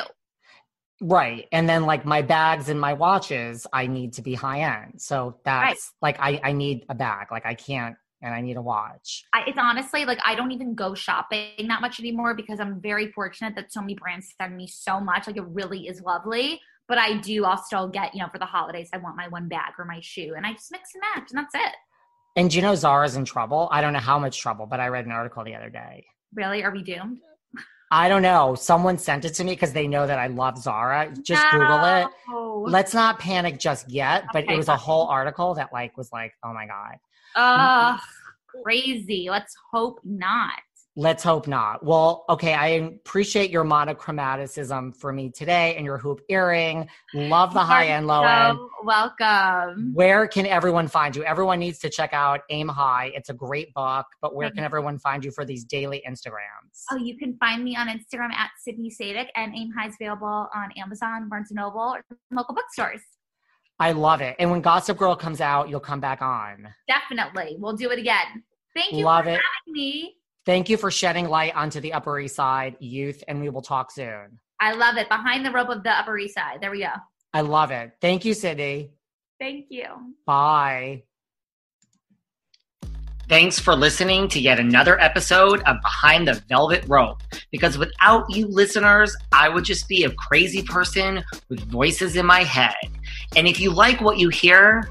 Right. And then like my bags and my watches, I need to be high end. So that's like I, I need a bag. Like I can't and I need a watch. I, it's honestly like I don't even go shopping that much anymore because I'm very fortunate that so many brands send me so much. Like it really is lovely. But I do, I'll still get, you know, for the holidays, I want my one bag or my shoe, and I just mix and match, and that's it. And do you know Zara's in trouble? I don't know how much trouble, but I read an article the other day. Really? Are we doomed? I don't know. Someone sent it to me because they know that I love Zara. Just no. Google it. Let's not panic just yet. But okay, it was a whole article that like was like, oh my god. Ugh, crazy. Let's hope not. Let's hope not. Well, okay, I appreciate your monochromaticism for me today and your hoop earring. Love the high end, low so end. Welcome. Where can everyone find you? Everyone needs to check out Aim High. It's a great book, but where can everyone find you for these daily Instagrams? Oh, you can find me on Instagram at Sydney Sadick, and Aim High is available on Amazon, Barnes and Noble, or local bookstores. I love it. And when Gossip Girl comes out, you'll come back on. Definitely. We'll do it again. Thank you love it. me. Thank you for shedding light onto the Upper East Side youth, and we will talk soon. I love it. Behind the rope of the Upper East Side. There we go. I love it. Thank you, Sydney. Thank you. Bye. Thanks for listening to yet another episode of Behind the Velvet Rope. Because without you listeners, I would just be a crazy person with voices in my head. And if you like what you hear,